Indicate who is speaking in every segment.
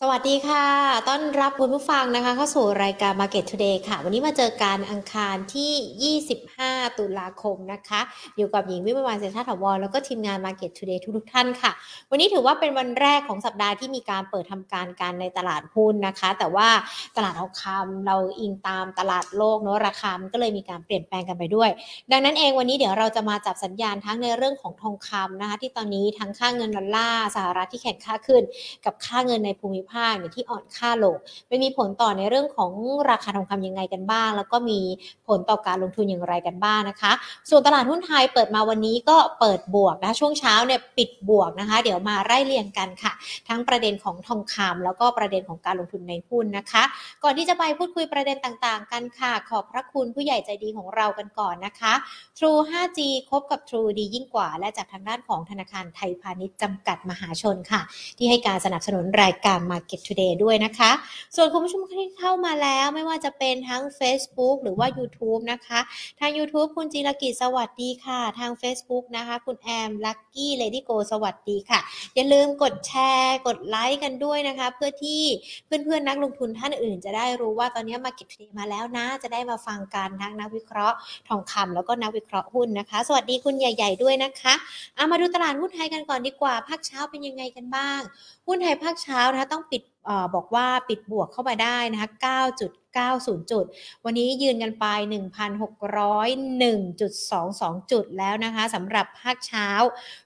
Speaker 1: สวัสดีค่ะ ต้อนรับคุณผู้ฟังนะคะ เข้าสู่รายการ Market Today ค่ะ วันนี้มาเจอการอังคารที่ 25 ตุลาคมนะคะ อยู่กับหญิงวิมวันเซนชาถาวรแล้วก็ทีมงาน Market Today ทุกๆท่านค่ะ วันนี้ถือว่าเป็นวันแรกของสัปดาห์ที่มีการเปิดทำการกันในตลาดหุ้นนะคะ แต่ว่าตลาดทองคำเราอิงตามตลาดโลกเนาะราคามันก็เลยมีการเปลี่ยนแปลงกันไปด้วย ดังนั้นเองวันนี้เดี๋ยวเราจะมาจับสัญญาณทั้งในเรื่องของทองคำนะคะ ที่ตอนนี้ทั้งค่าเงินดอลลาร์สหรัฐที่แข็งค่าขึ้น กับค่าเงินในภูมิภาคเนี่ยที่อ่อนค่าลงไม่มีผลต่อในเรื่องของราคาทองคำยังไงกันบ้าง แล้วก็มีผลต่อการลงทุนอย่างไรกันบ้างนะคะ ส่วนตลาดหุ้นไทยเปิดมาวันนี้ก็เปิดบวกนะคะช่วงเช้าเนี่ยปิดบวกนะคะ เดี๋ยวมาไล่เรียงกันค่ะ ทั้งประเด็นของทองคำแล้วก็ประเด็นของการลงทุนในหุ้นนะคะ ก่อนที่จะไปพูดคุยประเด็นต่างๆ กันค่ะ ขอบพระคุณผู้ใหญ่ใจดีของเรากันก่อนนะคะ True 5G คบกับ True ดียิ่งกว่า และจากทางด้านของธนาคารไทยพาณิชย์จำกัดมหาชนค่ะ ที่ให้การสนับสนุนรายการมา Market Today ด้วยนะคะ ส่วนคุณผู้ชมที่เข้ามาแล้วไม่ว่าจะเป็นทั้ง Facebook หรือว่า YouTube นะคะ ทาง YouTube คุณจิรกิจสวัสดีค่ะ ทาง Facebook นะคะ คุณแอมลักกี้เลดี้โกสวัสดีค่ะ อย่าลืมกดแชร์ กดไลค์กันด้วยนะคะ เพื่อที่เพื่อนๆนักลงทุนท่านอื่นจะได้รู้ว่าตอนนี้ Market Today มาแล้วนะ จะได้มาฟังกันทั้งนักวิเคราะห์ทองคำแล้วก็นักวิเคราะห์หุ้นนะคะ สวัสดีคุณใหญ่ ๆ ด้วยนะคะเอามาดูตลาดหุ้นไทยกันก่อนดีกว่าภาคเช้าเป็นยังไงกันบ้าง หุ้นไทยภาคเช้านะคะต้องปิดอบอกว่าปิดบวกเข้ามาได้นะคะ9จุด 90 จุด วันนี้ยืนกันไป 1,601.22 จุดแล้วนะคะสำหรับภาคเช้า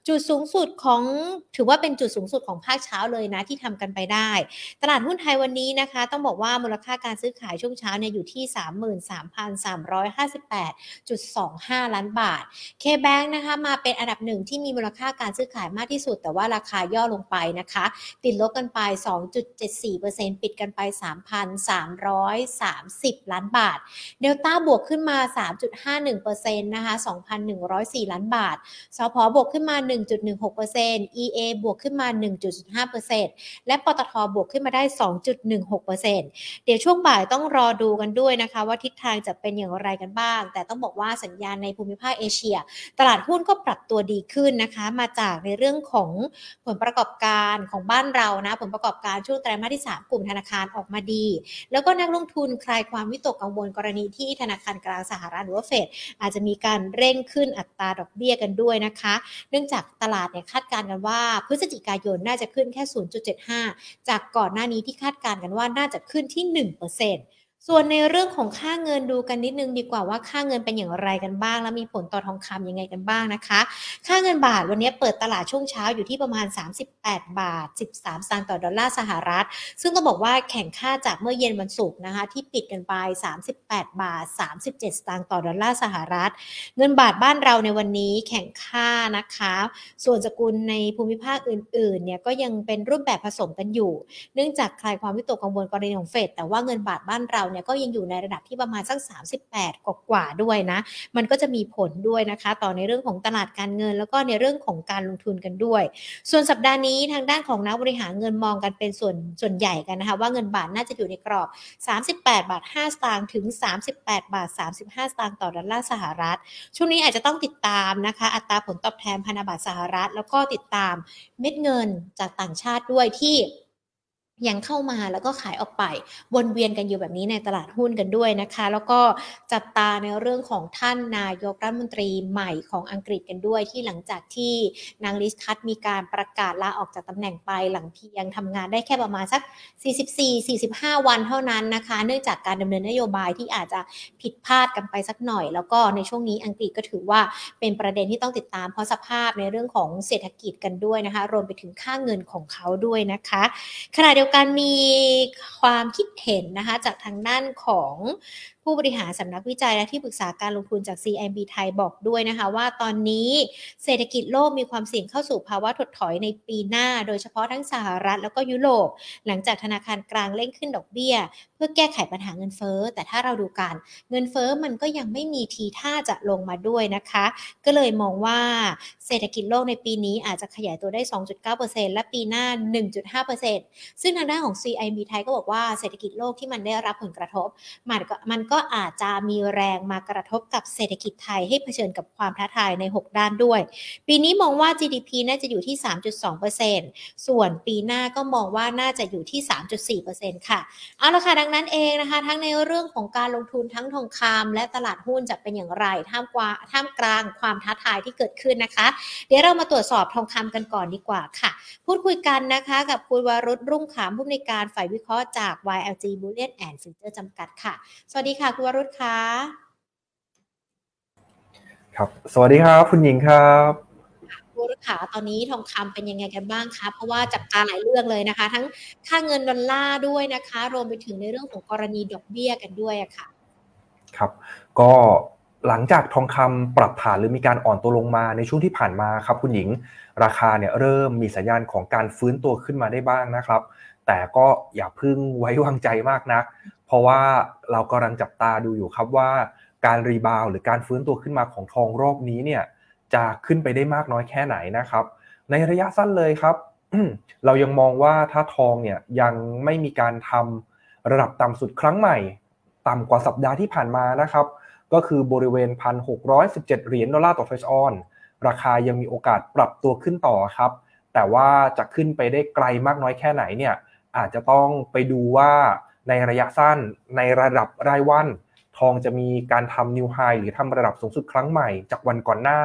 Speaker 1: จุดสูงสุดของถือว่าเป็นจุดสูงสุดของภาคเช้าเลยนะที่ทำกันไปได้ ตลาดหุ้นไทยวันนี้นะคะ ต้องบอกว่ามูลค่าการซื้อขายช่วงเช้าเนี่ยอยู่ที่ 33,358.25 ล้านบาท K-Bank นะคะมาเป็นอันดับหนึ่งที่มีมูลค่าการซื้อขายมากที่สุด แต่ว่าราคาย่อลงไปนะคะ ติดลบกันไป 2.74%ปิดกันไป 3,300 30 ล้านบาท เดลต้าบวกขึ้นมา 3.51%นะคะ2,104 ล้านบาทสพบวกขึ้นมา 1.16% EA บวกขึ้นมา1.5%และปตทบวกขึ้นมาได้ 2.16%เดี๋ยวช่วงบ่ายต้องรอดูกันด้วยนะคะว่าทิศทางจะเป็นอย่างไรกันบ้าง แต่ต้องบอกว่าสัญญาณในภูมิภาคเอเชีย ตลาดหุ้นก็ปรับตัวดีขึ้นนะคะ มาจากในเรื่องของผลประกอบการของบ้านเรานะ ผลประกอบการช่วงไตรมาสที่ 3 กลุ่มธนาคารออกมาดี แล้วก็นักลงทุนคลายความวิตกกังวลกรณีที่ธนาคารกลางสหรัฐหรือว่าเฟดอาจจะมีการเร่งขึ้นอัตราดอกเบี้ยกันด้วยนะคะ เนื่องจากตลาดเนี่ยคาดการณ์กันว่า พฤศจิกายนน่าจะขึ้นแค่ 0.75 จากก่อนหน้านี้ที่คาดการณ์กันว่าน่าจะขึ้นที่ 1% ส่วนในเรื่องของค่าเงินดูกันนิดนึงดีกว่าว่าค่าเงินเป็นอย่างไรกันบ้าง แล้วมีผลต่อทองคำยังไงกันบ้างนะคะ ค่าเงินบาทวันนี้เปิดตลาดช่วงเช้าอยู่ที่ประมาณ 38 บาท 13สตางค์ต่อดอลลาร์สหรัฐ ซึ่งต้องบอกว่าแข่งค่าจากเมื่อเย็นวันศุกร์นะคะ ที่ปิดกันไป 38 บาท 37 สตางค์ต่อดอลลาร์สหรัฐ เงินบาทบ้านเราในวันนี้แข่งค่านะคะ ส่วนสกุลในภูมิภาคอื่นๆเนี่ยก็ยังเป็นรูปแบบผสมกันอยู่ เนื่องจากคลายความวิตกกังวลกรณีของเฟดแต่ว่าเงินบาทบ้านเราเนี่ยก็ยังอยู่ในระดับที่ประมาณสัก 38 กว่ากว่าด้วยนะ มันก็จะมีผลด้วยนะคะ ต่อในเรื่องของตลาดการเงิน แล้วก็ในเรื่องของการลงทุนกันด้วย ส่วนสัปดาห์นี้ทางด้านของนักบริหารเงินมองกันเป็นส่วนส่วนใหญ่กันนะคะ ว่าเงินบาทน่าจะอยู่ในกรอบ 38 บาท 5 สตางค์ถึง 38 บาท 35 สตางค์ต่อดอลลาร์สหรัฐ ช่วงนี้อาจจะต้องติดตามนะคะ อัตราผลตอบแทนพันธบัตรสหรัฐ แล้วก็ติดตามเม็ดเงินจากต่างชาติด้วยที่ ยังเข้ามาแล้วก็ขายออกไป วนเวียนกันอยู่แบบนี้ในตลาดหุ้นกันด้วยนะคะ แล้วก็จับตาในเรื่องของท่านนายกรัฐมนตรีใหม่ของอังกฤษกันด้วย ที่หลังจากที่นางลิสคัตมีการประกาศลาออกจากตำแหน่งไปหลังเพียงทำงานได้แค่ประมาณสัก 44-45 วันเท่านั้นนะคะ เนื่องจากการดำเนินนโยบายที่อาจจะผิดพลาดกันไปสักหน่อย แล้วก็ในช่วงนี้อังกฤษก็ถือว่าเป็นประเด็นที่ต้องติดตามเพราะสภาพในเรื่องของเศรษฐกิจกันด้วยนะคะ รวมไปถึงค่าเงินของเขาด้วยนะคะขณะเดียวกันมีความคิดเห็นนะคะจากทางด้านของผู้บริหารสำนักวิจัยและที่ปรึกษาการลงทุนจาก CMB ไทยบอกด้วยนะคะ ว่าตอนนี้เศรษฐกิจโลกมีความเสี่ยงเข้าสู่ภาวะถดถอยในปีหน้า โดยเฉพาะทั้งสหรัฐแล้วก็ยุโรป หลังจากธนาคารกลางเร่งขึ้นดอกเบี้ย เพื่อแก้ไขปัญหาเงินเฟ้อ แต่ถ้าเราดูกันเงินเฟ้อมันก็ยังไม่มีทีท่าจะลงมาด้วยนะคะ ก็เลยมองว่าเศรษฐกิจโลกในปีนี้อาจจะขยายตัวได้ 2.9%และปีหน้า 1.5%ซึ่งทางด้านของ CIB ไทยก็บอกว่าเศรษฐกิจโลกที่มันได้รับผลกระทบมันก็มันก็อาจจะมีแรงมากระทบกับเศรษฐกิจไทยให้เผชิญกับความท้าทายใน 6 ด้านด้วย ปีนี้มองว่า GDP น่าจะอยู่ที่ 3.2%ส่วนปีหน้าก็มองว่าน่าจะอยู่ที่ 3.4%ค่ะเอาละค่ะดังนั้นเองนะคะ ทั้งในเรื่องของการลงทุนทั้งทองคำและตลาดหุ้นจะเป็นอย่างไรท่ามกลางท่ามกลางความท้าทายที่เกิดขึ้นนะคะ เดี๋ยวเรามาตรวจสอบทองคำกันก่อนดีกว่าค่ะ พูดคุยกันนะคะกับคุณวรุษรุ่งขามผู้อำนวยการฝ่ายวิเคราะห์จาก YLG Bullion and Future จำกัดค่ะ สวัสดีค่ะ คุณวรุษค่ะ
Speaker 2: ครับ สวัสดีครับ คุณหญิงครับ
Speaker 1: คุณวรุษขาตอนนี้ทองคำเป็นยังไงกันบ้างคะเพราะว่าจับตาหลายเรื่องเลยนะคะ ทั้งค่าเงินดอลลาร์ด้วยนะคะ รวมไปถึงในเรื่องของกรณีดอกเบี้ยกันด้วยอะค่ะ
Speaker 2: ครับ ก็หลังจากทองคำปรับฐานหรือมีการอ่อนตัวลงมาในช่วงที่ผ่านมาครับ คุณหญิงราคาเนี่ยเริ่มมีสัญญาณของการฟื้นตัวขึ้นมาได้บ้างนะครับ แต่ก็อย่าพึ่งไว้วางใจมากนะ เพราะว่าเรากำลังจับตาดูอยู่ครับว่าการรีบาวหรือการฟื้นตัวขึ้นมาของทองรอบนี้เนี่ยจะขึ้นไปได้มากน้อยแค่ไหนนะครับ ในระยะสั้นเลยครับ เรายังมองว่าถ้าทองเนี่ยยังไม่มีการทำระดับต่ำสุดครั้งใหม่ ต่ำกว่าสัปดาห์ที่ผ่านมานะครับ ก็คือบริเวณ 1,617 เหรียญดอลลาร์ต่อเฟสออนราคายังมีโอกาสปรับตัวขึ้นต่อครับ แต่ว่าจะขึ้นไปได้ไกลมากน้อยแค่ไหนเนี่ยอาจจะต้องไปดูว่า ในระยะสั้นในระดับรายวัน ทองจะมีการทำนิวไฮหรือทำระดับสูงสุดครั้งใหม่จากวันก่อนหน้า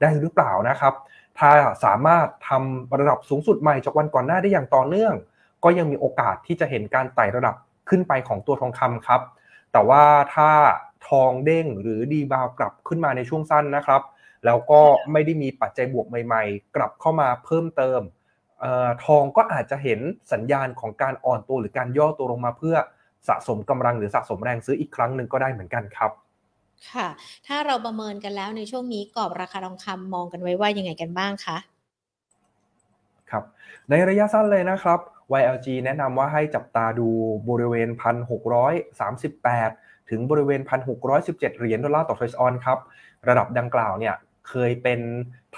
Speaker 2: ได้หรือเปล่านะครับ ถ้าสามารถทำระดับสูงสุดใหม่จากวันก่อนหน้าได้อย่างต่อเนื่อง ก็ยังมีโอกาสที่จะเห็นการไต่ระดับขึ้นไปของตัวทองคำครับ แต่ว่าถ้าทองเด้งหรือดีบาวกลับขึ้นมาในช่วงสั้นนะครับ แล้วก็ไม่ได้มีปัจจัยบวกใหม่ ๆ กลับเข้ามาเพิ่มเติม ทองก็อาจจะเห็นสัญญาณของการอ่อนตัวหรือการย่อตัวลงมาเพื่อสะสมกำลังหรือสะสมแรงซื้ออีกครั้งหนึ่งก็ได้เหมือนกันครับ
Speaker 1: ค่ะ ถ้าเราประเมินกันแล้วในช่วงนี้กรอบราคาทองคำมองกันไว้ว่ายังไงกันบ้างคะ
Speaker 2: ครับในระยะสั้นเลยนะครับ YLG แนะนำว่าให้จับตาดูบริเวณ 1,638 ถึงบริเวณ 1,617 เหรียญดอลลาร์ต่อทรซออนครับ ระดับดังกล่าวเนี่ยเคยเป็น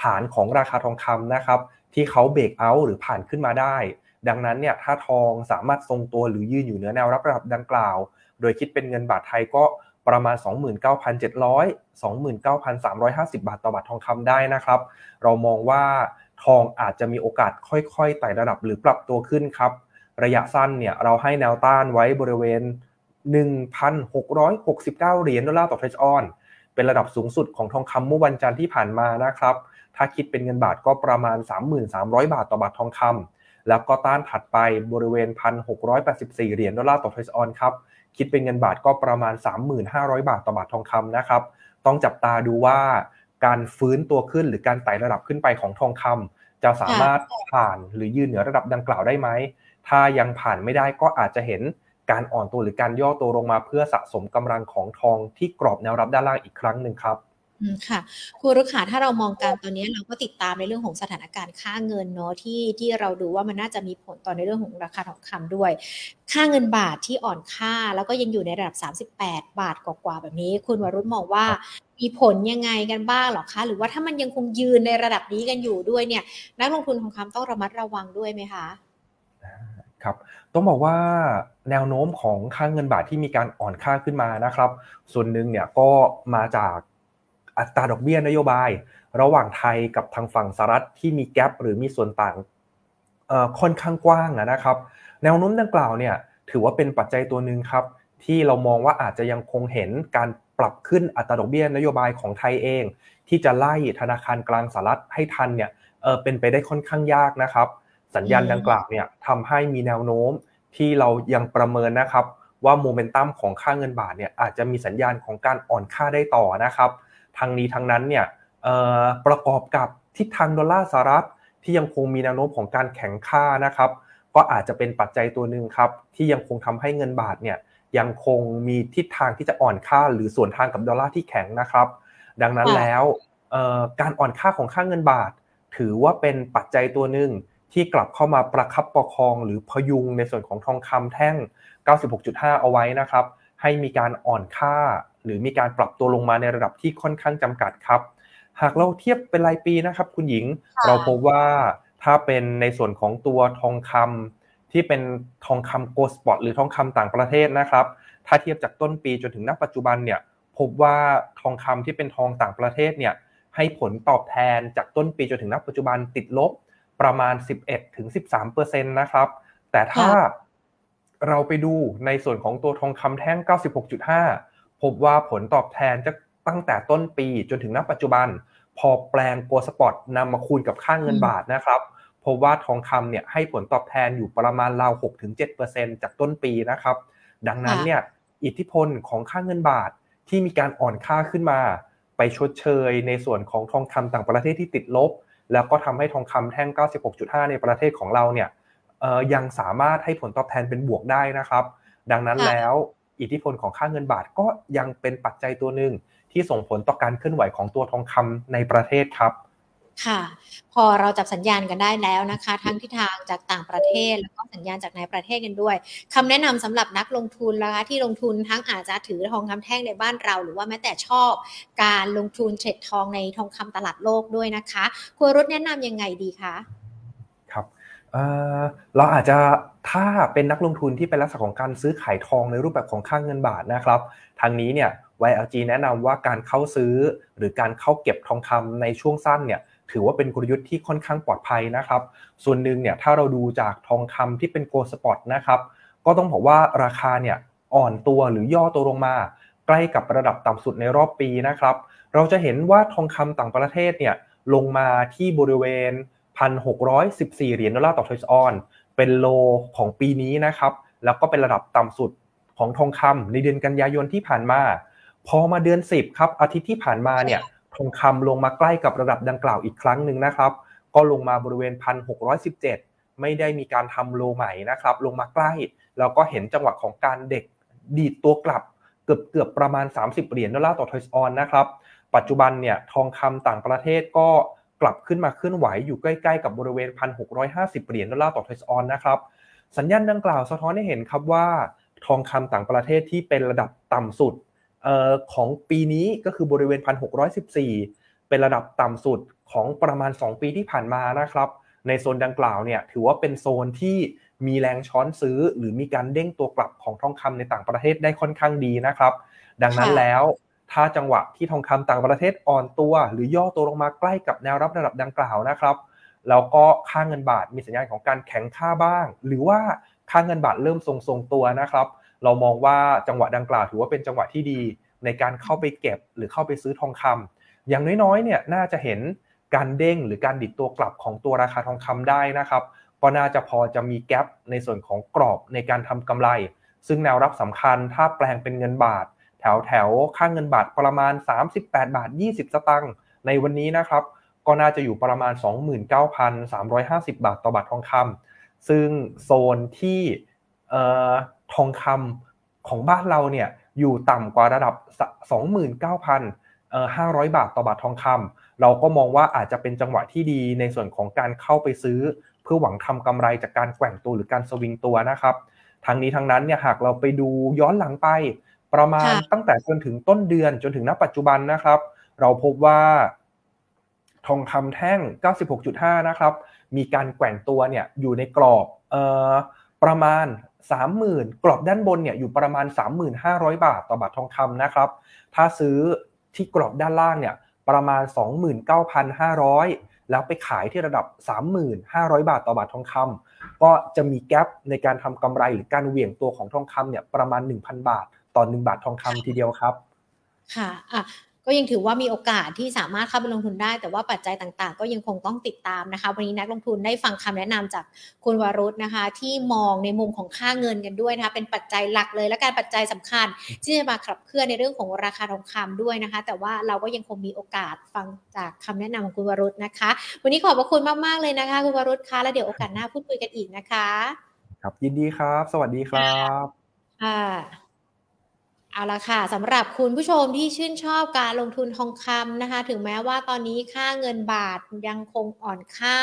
Speaker 2: ฐานของราคาทองคำนะครับ ที่เขาเบรกเอาท์หรือผ่านขึ้นมาได้ ดังนั้นเนี่ยถ้าทองสามารถทรงตัวหรือยืนอยู่เหนือแนวรับระดับดังกล่าว โดยคิดเป็นเงินบาทไทยก็ประมาณ 29,700 29,350 บาทต่อบาททองคำได้นะครับ เรามองว่าทองอาจจะมีโอกาสค่อยๆไต่ระดับหรือปรับตัวขึ้นครับ ระยะสั้นเนี่ยเราให้แนวต้านไว้บริเวณ 1,669 เหรียญดอลลาร์ต่อเทรชออน เป็นระดับสูงสุดของทองคำเมื่อวันจันทร์ที่ผ่านมานะครับ ถ้าคิดเป็นเงินบาทก็ประมาณ 3,300 บาทต่อบาททองคำแล้วก็ต้านถัดไปบริเวณ 1,684 เหรียญดอลลาร์ต่อเทรชออนครับคิดเป็นเงินบาทก็ประมาณ 3,500 บาทต่อบาททองคำนะครับต้องจับตาดูว่าการฟื้นตัวขึ้นหรือการไต่ระดับขึ้นไปของทองคำจะสามารถผ่านหรือยืนเหนือระดับดังกล่าวได้ไหม ถ้ายังผ่านไม่ได้ก็อาจจะเห็นการอ่อนตัวหรือการย่อตัวลงมาเพื่อสะสมกำลังของทองที่กรอบแนวรับด้านล่างอีกครั้งหนึ่งครับ
Speaker 1: ค่ะคุณรุขาถ้าเรามองการตอนนี้เราก็ติดตามในเรื่องของสถานการณ์ค่าเงินเนาะที่ที่เราดูว่ามันน่าจะมีผลต่อในเรื่องของราคาทองคำด้วย ค่าเงินบาทที่อ่อนค่าแล้วก็ยังอยู่ในระดับ 38 บาทกว่าๆแบบนี้ คุณวรุษมองว่ามีผลยังไงกันบ้างหรอคะ หรือว่าถ้ามันยังคงยืนในระดับนี้กันอยู่ด้วยเนี่ย นักลงทุนทองคำต้องระมัดระวังด้วยไหมคะ
Speaker 2: ครับต้องบอกว่าแนวโน้มของค่าเงินบาทที่มีการอ่อนค่าขึ้นมานะครับ ส่วนหนึ่งเนี่ยก็มาจาก อัตราดอกเบี้ยนโยบาย ระหว่างไทยกับทางฝั่งสหรัฐที่มีแกลบหรือมีส่วนต่างค่อนข้างกว้างนะครับ แนวโน้มดังกล่าวเนี่ยถือว่าเป็นปัจจัยตัวหนึ่งครับ ที่เรามองว่าอาจจะยังคงเห็นการปรับขึ้นอัตราดอกเบี้ยนโยบายของไทยเอง ที่จะไล่ธนาคารกลางสหรัฐให้ทันเนี่ยเป็นไปได้ค่อนข้างยากนะครับ สัญญาณดังกล่าวเนี่ยทำให้มีแนวโน้มที่เรายังประเมินนะครับ ว่าโมเมนตัมของค่าเงินบาทเนี่ยอาจจะมีสัญญาณของการอ่อนค่าได้ต่อนะครับ ทางนี้ทางนั้นเนี่ยประกอบกับทิศทางดอลลาร์สหรัฐที่ยังคงมีแนวโน้มของการแข็งค่านะครับก็อาจจะเป็นปัจจัยตัวหนึ่งครับที่ยังคงทำให้เงินบาทเนี่ยยังคงมีทิศทางที่จะอ่อนค่าหรือส่วนทางกับดอลลาร์ที่แข็งนะครับ ดังนั้นแล้วการอ่อนค่าของค่าเงินบาท ถือว่าเป็นปัจจัยตัวหนึ่งที่กลับเข้ามาประคับประคองหรือพยุงในส่วนของทองคำแท่ง 96.5 เอาไว้นะครับ ให้มีการอ่อนค่า หรือมีการปรับตัวลงมาในระดับที่ค่อนข้างจำกัดครับ หากเราเทียบเป็นรายปีนะครับ คุณหญิงเราพบว่าถ้าเป็นในส่วนของตัวทองคำที่เป็นทองคำโกลสปอตหรือทองคำต่างประเทศนะครับ ถ้าเทียบจากต้นปีจนถึงณปัจจุบันเนี่ยพบว่าทองคำที่เป็นทองต่างประเทศเนี่ยให้ผลตอบแทนจากต้นปีจนถึงณปัจจุบันติดลบประมาณ 11-13%นะครับ แต่ถ้าเราไปดูในส่วนของตัวทองคำแท่ง 96.5 พบว่าผลตอบแทนจะตั้งแต่ต้นปีจนถึงณปัจจุบัน พอแปลงโกลสปอตนำมาคูณกับค่างเงินบาทนะครับพบว่าทองคำเนี่ยให้ผลตอบแทนอยู่ประมาณราว 6-7%จากต้นปีนะครับ ดังนั้นเนี่ยอิทธิพลของค่างเงินบาทที่มีการอ่อนค่าขึ้นมา ไปชดเชยในส่วนของทองคำต่างประเทศที่ติดลบ แล้วก็ทำให้ทองคำแท่ง 96.5 ในประเทศของเราเนี่ยยังสามารถให้ผลตอบแทนเป็นบวกได้นะครับ ดังนั้นแล้ว อิทธิพลของค่าเงินบาทก็ยังเป็นปัจจัยตัวหนึ่งที่ส่งผลต่อการเคลื่อนไหวของตัวทองคำในประเทศครับ
Speaker 1: ค่ะ พอเราจับสัญญาณกันได้แล้วนะคะ ทั้งทิศทางจากต่างประเทศ แล้วก็สัญญาณจากในประเทศกันด้วยคำแนะนำสำหรับนักลงทุนนะคะที่ลงทุนทั้งอาจจะถือทองคำแท่งในบ้านเรา หรือว่าแม้แต่ชอบการลงทุนเทรดทองในทองคำตลาดโลกด้วยนะคะคุณรุธแนะนํำยังไงดีคะ
Speaker 2: เราอาจจะถ้าเป็นนักลงทุนที่เป็นลักษณะของการซื้อขายทองในรูปแบบของค่างเงินบาทนะครับทางนี้เนี่ย YLG แนะนำว่าการเข้าซื้อ หรือการเข้าเก็บทองคำในช่วงสั้นเนี่ยถือว่าเป็นกลยุทธ์ที่ค่อนข้างปลอดภัยนะครับ ส่วนหนึ่งเนี่ยถ้าเราดูจากทองคำที่เป็นโกลสปอตนะครับก็ต้องบอกว่าราคาเนี่ยอ่อนตัวหรือย่อตัวลงมา ใกล้กับระดับต่ำสุดในรอบปีนะครับ เราจะเห็นว่าทองคำต่างประเทศเนี่ยลงมาที่บริเวณ 1,614 เหรียญดอลลาร์ต่อทอยส์ออน เป็นโลของปีนี้นะครับ แล้วก็เป็นระดับต่ำสุดของทองคำในเดือนกันยายนที่ผ่านมา พอมาเดือน 10 ครับ อาทิตย์ที่ผ่านมาเนี่ยทองคำลงมาใกล้กับระดับดังกล่าวอีกครั้งหนึ่งนะครับ ก็ลงมาบริเวณ 1,617 ไม่ได้มีการทำโลใหม่นะครับ ลงมาใกล้ แล้วก็เห็นจังหวะของการเด็กดีดตัวกลับเกือบเกือบประมาณ 30 เหรียญดอลลาร์ต่อ troy ounce นะครับ ปัจจุบันเนี่ยทองคำต่างประเทศก็ กลับขึ้นมาเคลื่อนไหวอยู่ใกล้ๆกับบริเวณ 1,650 เหรียญดอลลาร์ต่อ troy ounce นะครับ สัญญาณดังกล่าวสะท้อนให้เห็นครับว่า ทองคำต่างประเทศที่เป็นระดับต่ำสุดของปีนี้ก็คือบริเวณ 1,614 เป็นระดับต่ำสุดของประมาณ 2 ปีที่ผ่านมานะครับ ในโซนดังกล่าวเนี่ยถือว่าเป็นโซนที่มีแรงช้อนซื้อ หรือมีการเด้งตัวกลับของทองคำในต่างประเทศได้ค่อนข้างดีนะครับ ดังนั้นแล้ว ถ้าจังหวะที่ทองคำต่างประเทศอ่อนตัว หรือย่อตัวลงมาใกล้กับแนวรับระดับดังกล่าวนะครับแล้วก็ค่าเงินบาทมีสัญญาณของการแข็งค่าบ้าง หรือว่าค่าเงินบาทเริ่มทรงๆตัวนะครับ เรามองว่าจังหวะดังกล่าวถือว่าเป็นจังหวะที่ดี ในการเข้าไปเก็บหรือเข้าไปซื้อทองคำอย่างน้อยๆเนี่ยน่าจะเห็นการเด้งหรือการดิดตัวกลับของตัวราคาทองคำได้นะครับก็น่าจะพอจะมีแกลบในส่วนของกรอบในการทำกำไร ซึ่งแนวรับสำคัญถ้าแปลงเป็นเงินบาท แถวแถวค่างเงินบาทประมาณ 38 บาท 20 สตางค์ในวันนี้นะครับก็น่าจะอยู่ประมาณ 29,350 บาทต่อบาททองคำซึ่งโซนที่ทองคำของบ้านเราเนี่ยอยู่ต่ำกว่าระดับ 29,500 บาทต่อบาททองคำเราก็มองว่าอาจจะเป็นจังหวะที่ดีในส่วนของการเข้าไปซื้อ เพื่อหวังทำกำไรจากการแกว่งตัวหรือการสวิงตัวนะครับ ทั้งนี้ทั้งนั้นเนี่ยหากเราไปดูย้อนหลังไป ประมาณตั้งแต่จนถึงต้นเดือนจนถึงณปัจจุบันนะครับ เราพบว่า ทองคำแท่ง 96.5 นะครับ มีการแกว่งตัวเนี่ยอยู่ในกรอบเอ่อประมาณ 30,000 กรอบด้านบนเนี่ยอยู่ประมาณ 3,500 บาทต่อบาททองคำนะครับ ถ้าซื้อที่กรอบด้านล่างเนี่ยประมาณ 29,500 แล้วไปขายที่ระดับ 3,500 บาทต่อบาททองคำก็จะมีแกลบในการทำกำไรหรือการเหวี่ยงตัวของทองคำเนี่ยประมาณ 1,000 บาท ต่อ1บาททองคำทีเดียวครับ
Speaker 1: ค่ะะก็ยังถือว่ามีโอกาสที่สามารถเข้าไปลงทุนได้ แต่ว่าปัจจัยต่างๆ ก็ยังคงต้องติดตามนะคะ วันนี้นักลงทุนได้ฟังคำแนะนำจากคุณวรุษนะคะ ที่มองในมุมของค่าเงินกันด้วยนะคะ เป็นปัจจัยหลักเลย และการปัจจัยสำคัญ ที่จะมาขับเคลื่อนในเรื่องของราคาทองคำด้วยนะคะ แต่ว่าเราก็ยังคงมีโอกาสฟังจากคำแนะนำของคุณวรุษนะคะ วันนี้ขอบพระคุณมากๆเลยนะคะ คุณวรุษคะแล้วเดี๋ยวโอกาสหน้าพูดคุยกันอีกนะคะ
Speaker 2: ครับยินดีครับ สวัสดีครับ
Speaker 1: ค่ะ เอาละค่ะสำหรับคุณผู้ชมที่ชื่นชอบการลงทุนทองคำนะคะ ถึงแม้ว่าตอนนี้ค่าเงินบาทยังคงอ่อนค่า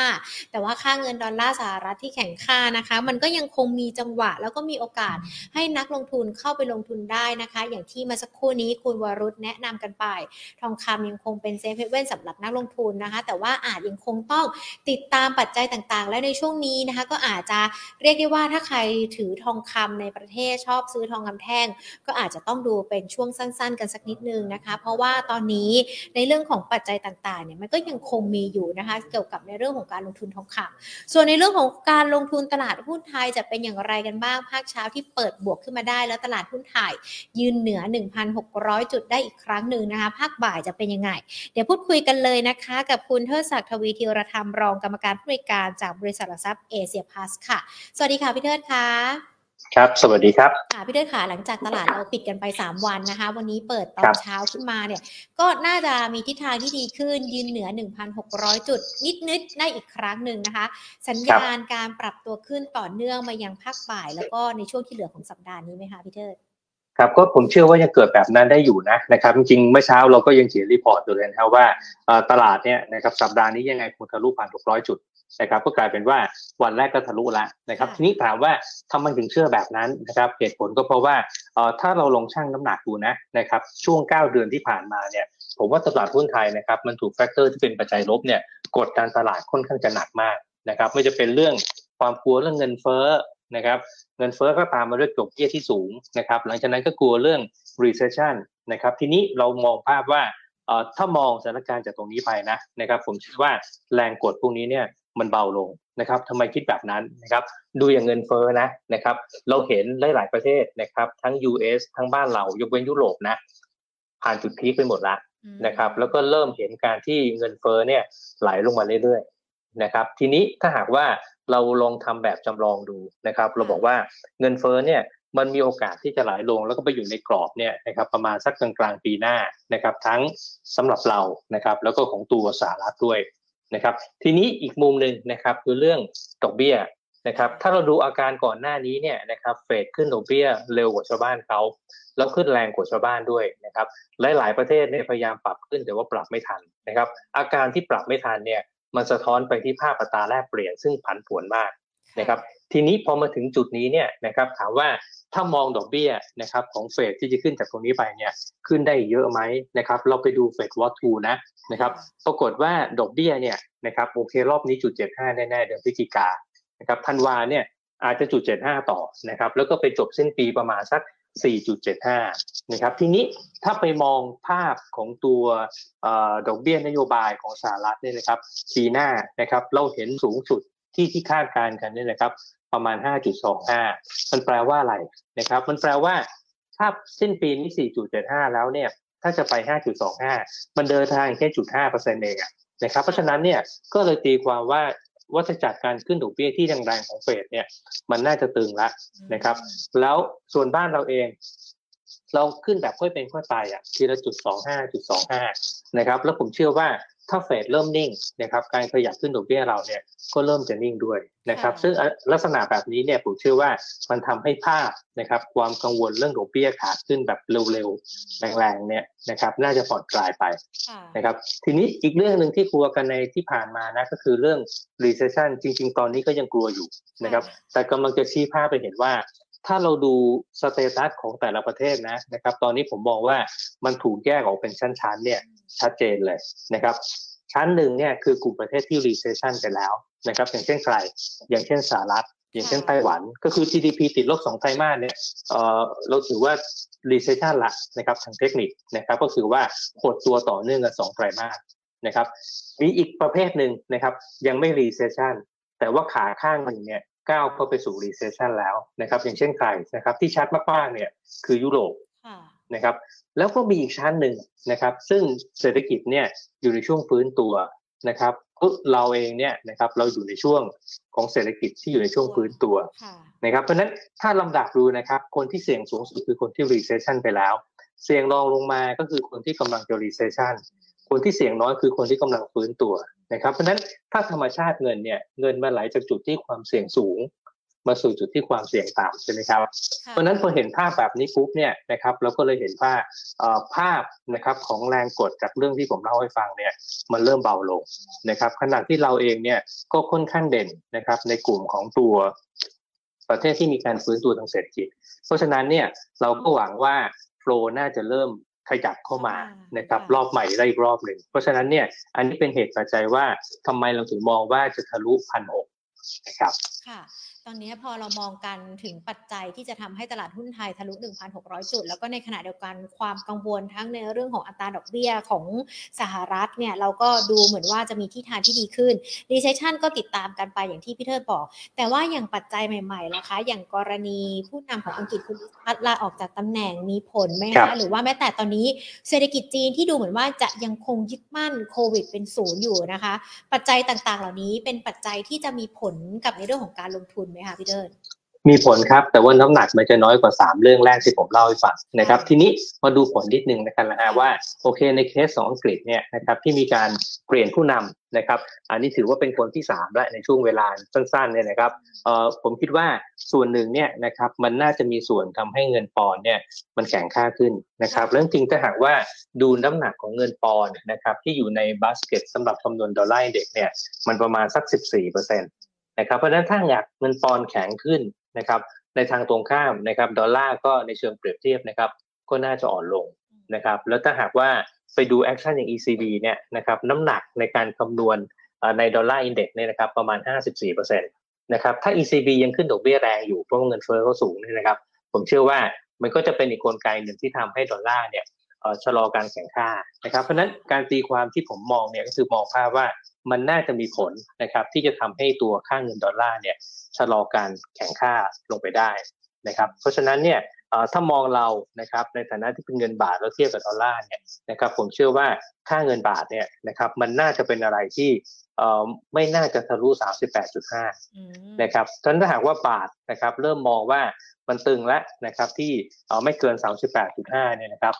Speaker 1: แต่ว่าค่าเงินดอลลาร์สหรัฐที่แข็งค่านะคะ มันก็ยังคงมีจังหวะ แล้วก็มีโอกาสให้นักลงทุนเข้าไปลงทุนได้นะคะ อย่างที่มาสักครู่นี้คุณวรุษแนะนำกันไป ทองคำยังคงเป็น safe haven สำหรับนักลงทุนนะคะ แต่ว่าอาจยังคงต้องติดตามปัจจัยต่างๆ และในช่วงนี้นะคะ ก็อาจจะเรียกได้ว่าถ้าใครถือทองคำในประเทศชอบซื้อทองคำแท่ง ก็อาจจะต้องดูเป็นช่วงสั้น ๆ กันสักนิดนึงนะคะ เพราะว่าตอนนี้ในเรื่องของปัจจัยต่างๆเนี่ยมันก็ยังคงมีอยู่นะคะ เกี่ยวกับในเรื่องของการลงทุนทองคำส่วนในเรื่องของการลงทุนตลาดหุ้นไทยจะเป็นอย่างไรกันบ้างภาคเช้าที่เปิดบวกขึ้นมาได้ แล้วตลาดหุ้นไทยยืนเหนือ 1,600 จุดได้อีกครั้งหนึ่งนะคะ ภาคบ่ายจะเป็นยังไง เดี๋ยวพูดคุยกันเลยนะคะ กับคุณเทิดศักดิ์ทวีธีรธรรมรองกรรมการผู้บริการจากบริษัทหลักทรัพย์เอเชียพาสค่ะ สวัสดีค่ะพี่เทิดค่ะ
Speaker 3: ครับ สวัสดีครับ
Speaker 1: ค่ะพี่เทิดค่ะ หลังจากตลาดเราปิดกันไป 3 วันนะคะ วันนี้เปิดตอนเช้าขึ้นมาเนี่ย ก็น่าจะมีทิศทางที่ดีขึ้น ยืนเหนือ 1,600 จุด นิดๆได้อีกครั้งหนึ่งนะคะ สัญญาณการปรับตัวขึ้นต่อเนื่องมายังภาคบ่าย แล้วก็ในช่วงที่เหลือของสัปดาห์นี้ไหมคะพี่เทิด
Speaker 3: ครับก็ผมเชื่อว่ายังเกิดแบบนั้นได้อยู่นะนะครับจริงๆเมื่อเช้าเราก็ยังเขียน report อยู่เลยนะครับว่าตลาดเนี่ยนะครับสัปดาห์นี้ยังไงคงทะลุผ่าน600 จุด นะครับก็กลายเป็นว่าวันแรกก็ทะลุแล้วนะครับทีนี้ถามว่าทำไมถึงเชื่อแบบนั้นนะครับเหตุผลก็เพราะว่าถ้าเราลงชั่งน้ำหนักดูนะนะครับช่วง 9 เดือนที่ผ่านมาเนี่ยผมว่าตลาดหุ้นไทยนะครับมันถูก factor ที่เป็นปัจจัยลบเนี่ยกดดันตลาดค่อนข้างจะหนักมากนะครับไม่จะเป็นเรื่องความกลัวเรื่องเงินเฟ้อนะครับเงินเฟ้อก็ตามมาด้วยดอกเบี้ยที่สูงนะครับหลังจากนั้นก็กลัวเรื่อง recession นะครับทีนี้เรามองภาพว่า ถ้ามองสถานการณ์จากตรงนี้ไปนะนะครับผมคิดว่าแรงกดพวกนี้เนี่ยมันเบาลงนะครับทำไมคิดแบบนั้นนะครับดูอย่างเงินเฟ้อนะนะครับเราเห็นหลาย ๆ ประเทศนะครับทั้ง US ทั้งบ้านเรายกเว้นยุโรปนะผ่านจุดพีคไปหมดละนะครับแล้วก็เริ่มเห็นการที่เงินเฟ้อเนี่ยไหลลงมาเรื่อย ๆ นะครับ ทีนี้ถ้าหากว่าเราลองทำแบบจำลองดูนะครับ เราบอกว่าเงินเฟ้อเนี่ย มันมีโอกาสที่จะไหลลงแล้วก็ไปอยู่ในกรอบเนี่ยนะครับประมาณสักกลางๆปีหน้านะครับ ทั้งสำหรับเรานะครับ แล้วก็ของตัวสหรัฐด้วยนะครับ ทีนี้อีกมุมหนึ่งนะครับคือเรื่องดอกเบี้ยนะครับ ถ้าเราดูอาการก่อนหน้านี้เนี่ยนะครับเฟดขึ้นดอกเบี้ยเร็วกว่าชาวบ้านเขาแล้วขึ้นแรงกว่าชาวบ้านด้วยนะครับหลาย ๆประเทศเนี่ยพยายามปรับขึ้นแต่ว่าปรับไม่ทันนะครับ อาการที่ปรับไม่ทันเนี่ยมันสะท้อนไปที่ภาพอัตราแลกเปลี่ยนซึ่งผันผวนมาก นะครับทีนี้พอมาถึงจุดนี้เนี่ยนะครับถามว่าถ้ามองดอกเบี้ยนะครับของเฟดที่จะขึ้นจากตรงนี้ไปเนี่ยขึ้นได้เยอะไหมนะครับเราไปดูเฟดวอตทูนะนะครับปรากฏว่าดอกเบี้ยเนี่ยนะครับโอเครอบนี้จุดเจ็ดห้าแน่ๆเดือนพฤศจิกานะครับธันวาเนี่ยอาจจะจุดเจ็ดห้าต่อนะครับแล้วก็ไปจบสิ้นปีประมาณสัก 4.75 นะครับทีนี้ถ้าไปมองภาพของตัวดอกเบี้ยนโยบายของสหรัฐเนี่ยนะครับปีหน้านะครับเราเห็นสูงสุด ที่ที่คาดการณ์กันเนี่ยนะครับ ประมาณ 5.25 มันแปลว่าอะไรนะครับ มันแปลว่า ถ้าสิ้นปีนี้ 4.75 แล้วเนี่ย ถ้าจะไป 5.25 มันเดินทางแค่จุด5เปอร์เซ็นต์เองนะครับ เพราะฉะนั้นเนี่ยก็เลยตีความว่าวัฏจักรการขึ้นดอกเบี้ยที่แรงๆของเฟดเนี่ย มันน่าจะตึงแล้วนะครับ แล้วส่วนบ้านเราเอง เราขึ้นแบบค่อยเป็นค่อยไปอะทีละจุดสองห้าจุดสองห้านะครับ แล้วผมเชื่อว่า ถ้าเฟดเริ่มนิ่งนะครับการขยับขึ้นดอกเบี้ยเราเนี่ยก็เริ่มจะนิ่งด้วยนะครับ ซึ่งลักษณะแบบนี้เนี่ยผมเชื่อว่ามันทำให้ภาพนะครับ ความกังวลเรื่องดอกเบี้ยขาขึ้นแบบเร็วๆแรงๆเนี่ยนะครับ น่าจะผ่อนคลายไปนะครับ ทีนี้อีกเรื่องหนึ่งที่กลัวกันในที่ผ่านมานะก็คือเรื่อง recession จริง ๆ ตอนนี้ก็ยังกลัวอยู่นะครับ แต่กำลังจะชี้ภาพไปเห็นว่า ถ้าเราดูสเตตัสของแต่ละประเทศนะนะครับ ตอนนี้ผมมองว่ามันถูกแยกออกเป็นชั้นๆเนี่ยชัดเจนเลยนะครับ ชั้นหนึ่งเนี่ยคือกลุ่มประเทศที่ recession ไปแล้วนะครับ อย่างเช่นใคร อย่างเช่นสหรัฐ อย่างเช่นไต้หวัน ก็คือ GDP ติดลบสองไตรมาสเนี่ยเออเราถือว่า recession ละนะครับทางเทคนิคนะครับ ก็คือว่าหดตัวต่อเนื่องกันสองไตรมาสนะครับ มีอีกประเภทหนึ่งนะครับ ยังไม่ recession แต่ว่าขาข้างมันเนี่ย ก้าวเข้าไปสู่ recession แล้วนะครับอย่างเช่นใครนะครับที่ชัดมากๆเนี่ยคือยุโรปนะครับแล้วก็มีอีกชั้นหนึ่งนะครับ ซึ่งเศรษฐกิจเนี่ยอยู่ในช่วงฟื้นตัวนะครับเราเองเนี่ยนะครับเราอยู่ในช่วงของเศรษฐกิจที่อยู่ในช่วงฟื้นตัวนะครับเพราะนั้นถ้าลำดับดูนะครับคนที่เสี่ยงสูงสุดคือคนที่ recession ไปแล้ว เสี่ยงรองลงมาก็คือคนที่กำลังจะ recession คนที่เสี่ยงน้อยคือคนที่กำลังฟื้นตัวนะครับ เพราะนั้นถ้าธรรมชาติเงินเนี่ยเงินมาไหลจากจุดที่ความเสี่ยงสูง มาสู่จุดที่ความเสี่ยงต่ำใช่ไหมครับ เพราะนั้นพอเห็นภาพแบบนี้ปุ๊บเนี่ยนะครับเราก็เลยเห็นว่าภาพนะครับของแรงกดจากเรื่องที่ผมเล่าให้ฟังเนี่ยมันเริ่มเบาลงนะครับขณะที่เราเองเนี่ยก็ค่อนข้างเด่นนะครับในกลุ่มของตัวประเทศที่มีการฟื้นตัวทางเศรษฐกิจ เพราะฉะนั้นเนี่ยเราก็หวังว่าโฟลน่าจะเริ่ม ขยับเข้ามานะครับรอบใหม่ได้อีกรอบหนึ่งเพราะฉะนั้นเนี่ยอันนี้เป็นเหตุปัจจัยว่าทำไมเราถึงมองว่าจะทะลุพันหกนะครับ
Speaker 1: ค่ะต อนนี้พอเรามองกันถึงปัจจัยที่จะทำให้ตลาดหุ้นไทยทะลุ 1,600 จุด แล้วก็ในขณะเดียวกันความกังวลทั้งในเรื่องของอัตราดอกเบี้ยของสหรัฐเนี่ยเราก็ดูเหมือนว่าจะมีทิศทางที่ดีขึ้น recession ก็ติดตามกันไปอย่างที่พี่เทิดบอก แต่ว่าอย่างปัจจัยใหม่ๆนะคะ อย่างกรณีผู้นำของอังกฤษคุณทรัสส์ลาออกจากตำแหน่งมีผลไหมคะหรือว่าแม้แต่ตอนนี้เศรษฐกิจจีนที่ดูเหมือนว่าจะยังคงยึดมั่นโควิด เป็นศูนย์อยู่นะคะ ปัจจัยต่างๆ เหล่านี้เป็นปัจจัยที่จะมีผลกับในเรื่องของการลงทุนไหมคะพี่เทิด
Speaker 3: มีผลครับ แต่ว่าน้ำหนักมันจะน้อยกว่า 3 เรื่องแรกที่ผมเล่าให้ฟังนะครับทีนี้มาดูผลนิดนึงนะครับนะฮะว่าโอเคในเคสของอังกฤษเนี่ยนะครับที่มีการเปลี่ยนผู้นำนะครับอันนี้ถือว่าเป็นคนที่ 3 แล้วในช่วงเวลาสั้นๆเนี่ยนะครับเอ่อผมคิดว่าส่วนหนึ่งเนี่ยนะครับมันน่าจะมีส่วนทำให้เงินปอนเนี่ยมันแข็งค่าขึ้นนะครับเรื่องจริงถ้าหากว่าดูน้ำหนักของเงินปอนด์นะครับที่อยู่ในบาสเกตสำหรับคำนวณ dollar index เนี่ยมันประมาณสัก 14เปอร์เซ็ นต์นะครับเพราะฉะนั้นถ้าอย่างเงินปอนด์แข็งขึ้นนะครับในทางตรงข้ามนะครับดอลลาร์ก็ในเชิงเปรียบเทียบนะครับก็น่าจะอ่อนลงนะครับแล้วถ้าหากว่าไปดู action อย่าง ECB เนี่ยนะครับน้ำหนักในการคำนวณใน dollar index เนี่ยนะครับประมาณ 54%นะครับถ้า ECB ยังขึ้นดอกเบี้ยแรงอยู่เพราะเงินเฟ้อเขาสูงนี่นะครับผมเชื่อว่ามันก็จะเป็นอีกกลไกหนึ่งที่ทำให้ดอลลาร์เนี่ย ชะลอการแข็งค่านะครับ เพราะนั้นการตีความที่ผมมองเนี่ยก็คือมองภาพว่ามันน่าจะมีผลนะครับ ที่จะทำให้ตัวค่าเงินดอลลาร์เนี่ยชะลอการแข็งค่าลงไปได้นะครับ เพราะฉะนั้นเนี่ยถ้ามองเรานะครับในฐานะที่เป็นเงินบาทแล้วเทียบกับดอลลาร์เนี่ยนะครับผมเชื่อว่าค่าเงินบาทเนี่ยนะครับมันน่าจะเป็นอะไรที่ไม่น่าจะทะลุ 38.5 นะครับฉะนั้นถ้าหากว่าบาทนะครับเริ่มมองว่า มันตึงแล้วนะครับที่ไม่เกิน 38.5เนี่ยนะครับ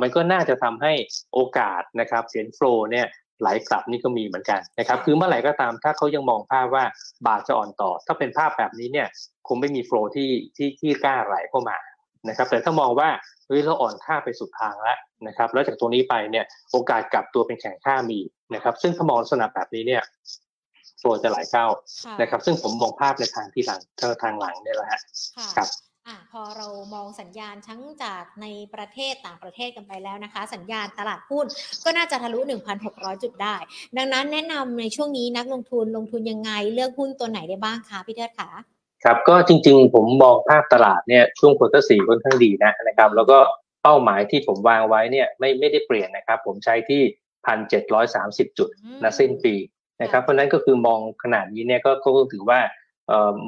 Speaker 3: มันก็น่าจะทำให้โอกาสนะครับเสียนโฟลเนี่ยไหลกลับนี่ก็มีเหมือนกันนะครับคือเมื่อไหร่ก็ตามถ้าเขายังมองภาพว่าบาทจะอ่อนต่อ ถ้าเป็นภาพแบบนี้เนี่ยคงไม่มีโฟล์ที่ที่ที่กล้าไหลเข้ามานะครับแต่ถ้ามองว่าเฮ้ยเราอ่อนค่าไปสุดทางแล้วนะครับแล้วจากตัวนี้ไปเนี่ยโอกาสกลับตัวเป็นแข็งค่ามีนะครับซึ่งถ้ามองลักษณะแบบนี้เนี่ยโฟล์จะไหลเข้านะครับ ซึ่งผมมองภาพในทางที่หลังทางหลังเนี่ยแหละครับ
Speaker 1: อะพอเรามองสัญญาณทั้งจากในประเทศต่างประเทศกันไปแล้วนะคะ สัญญาณตลาดหุ้นก็น่าจะทะลุ 1,600 จุดได้ ดังนั้นแนะนำในช่วงนี้นักลงทุนลงทุนยังไงเลือกหุ้นตัวไหนได้บ้างคะพี่เทิดคะ
Speaker 3: ครับก็จริงๆ ผมมองภาพตลาดเนี่ยช่วงควอเตอร์สี่ค่อนข้างดีนะนะครับแล้วก็เป้าหมายที่ผมวางไว้เนี่ยไม่ไม่ได้เปลี่ยนนะครับ ผมใช้ที่พันเจ็ดร้อยสามสิบจุดนะสิ้นปีนะครับเพราะนั้นก็คือมองขนาดนี้เนี่ยก็ก็ถือว่าเอ่อ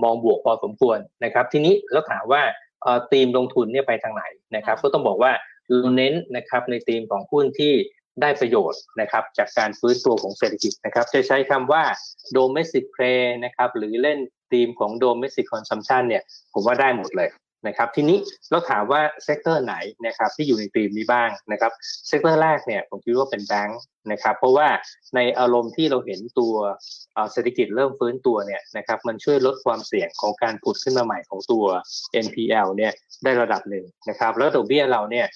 Speaker 3: มองบวกพอสมควรนะครับ ทีนี้แล้วถามว่าธีมลงทุนเนี่ยไปทางไหนนะครับ ก็ต้องบอกว่าเราเน้นนะครับในธีมของหุ้นที่ได้ประโยชน์นะครับจากการฟื้นตัวของเศรษฐกิจนะครับ จะใช้คำว่า domestic play นะครับหรือเล่นธีมของ domestic consumption เนี่ยผมว่าได้หมดเลย นะครับทีนี้เราถามว่า sector ไหนนะครับที่อยู่ในธีมนี้บ้างนะครับ sector แรกเนี่ยผมคิดว่าเป็นแบงค์นะครับเพราะว่าในอารมณ์ที่เราเห็นตัวเศรษฐกิจเริ่มฟื้นตัวเนี่ยนะครับมันช่วยลดความเสี่ยงของการผุดขึ้นมาใหม่ของตัว NPL เนี่ยได้ระดับหนึ่งนะครับแล้วดอกเบี้ยเราเนี่ย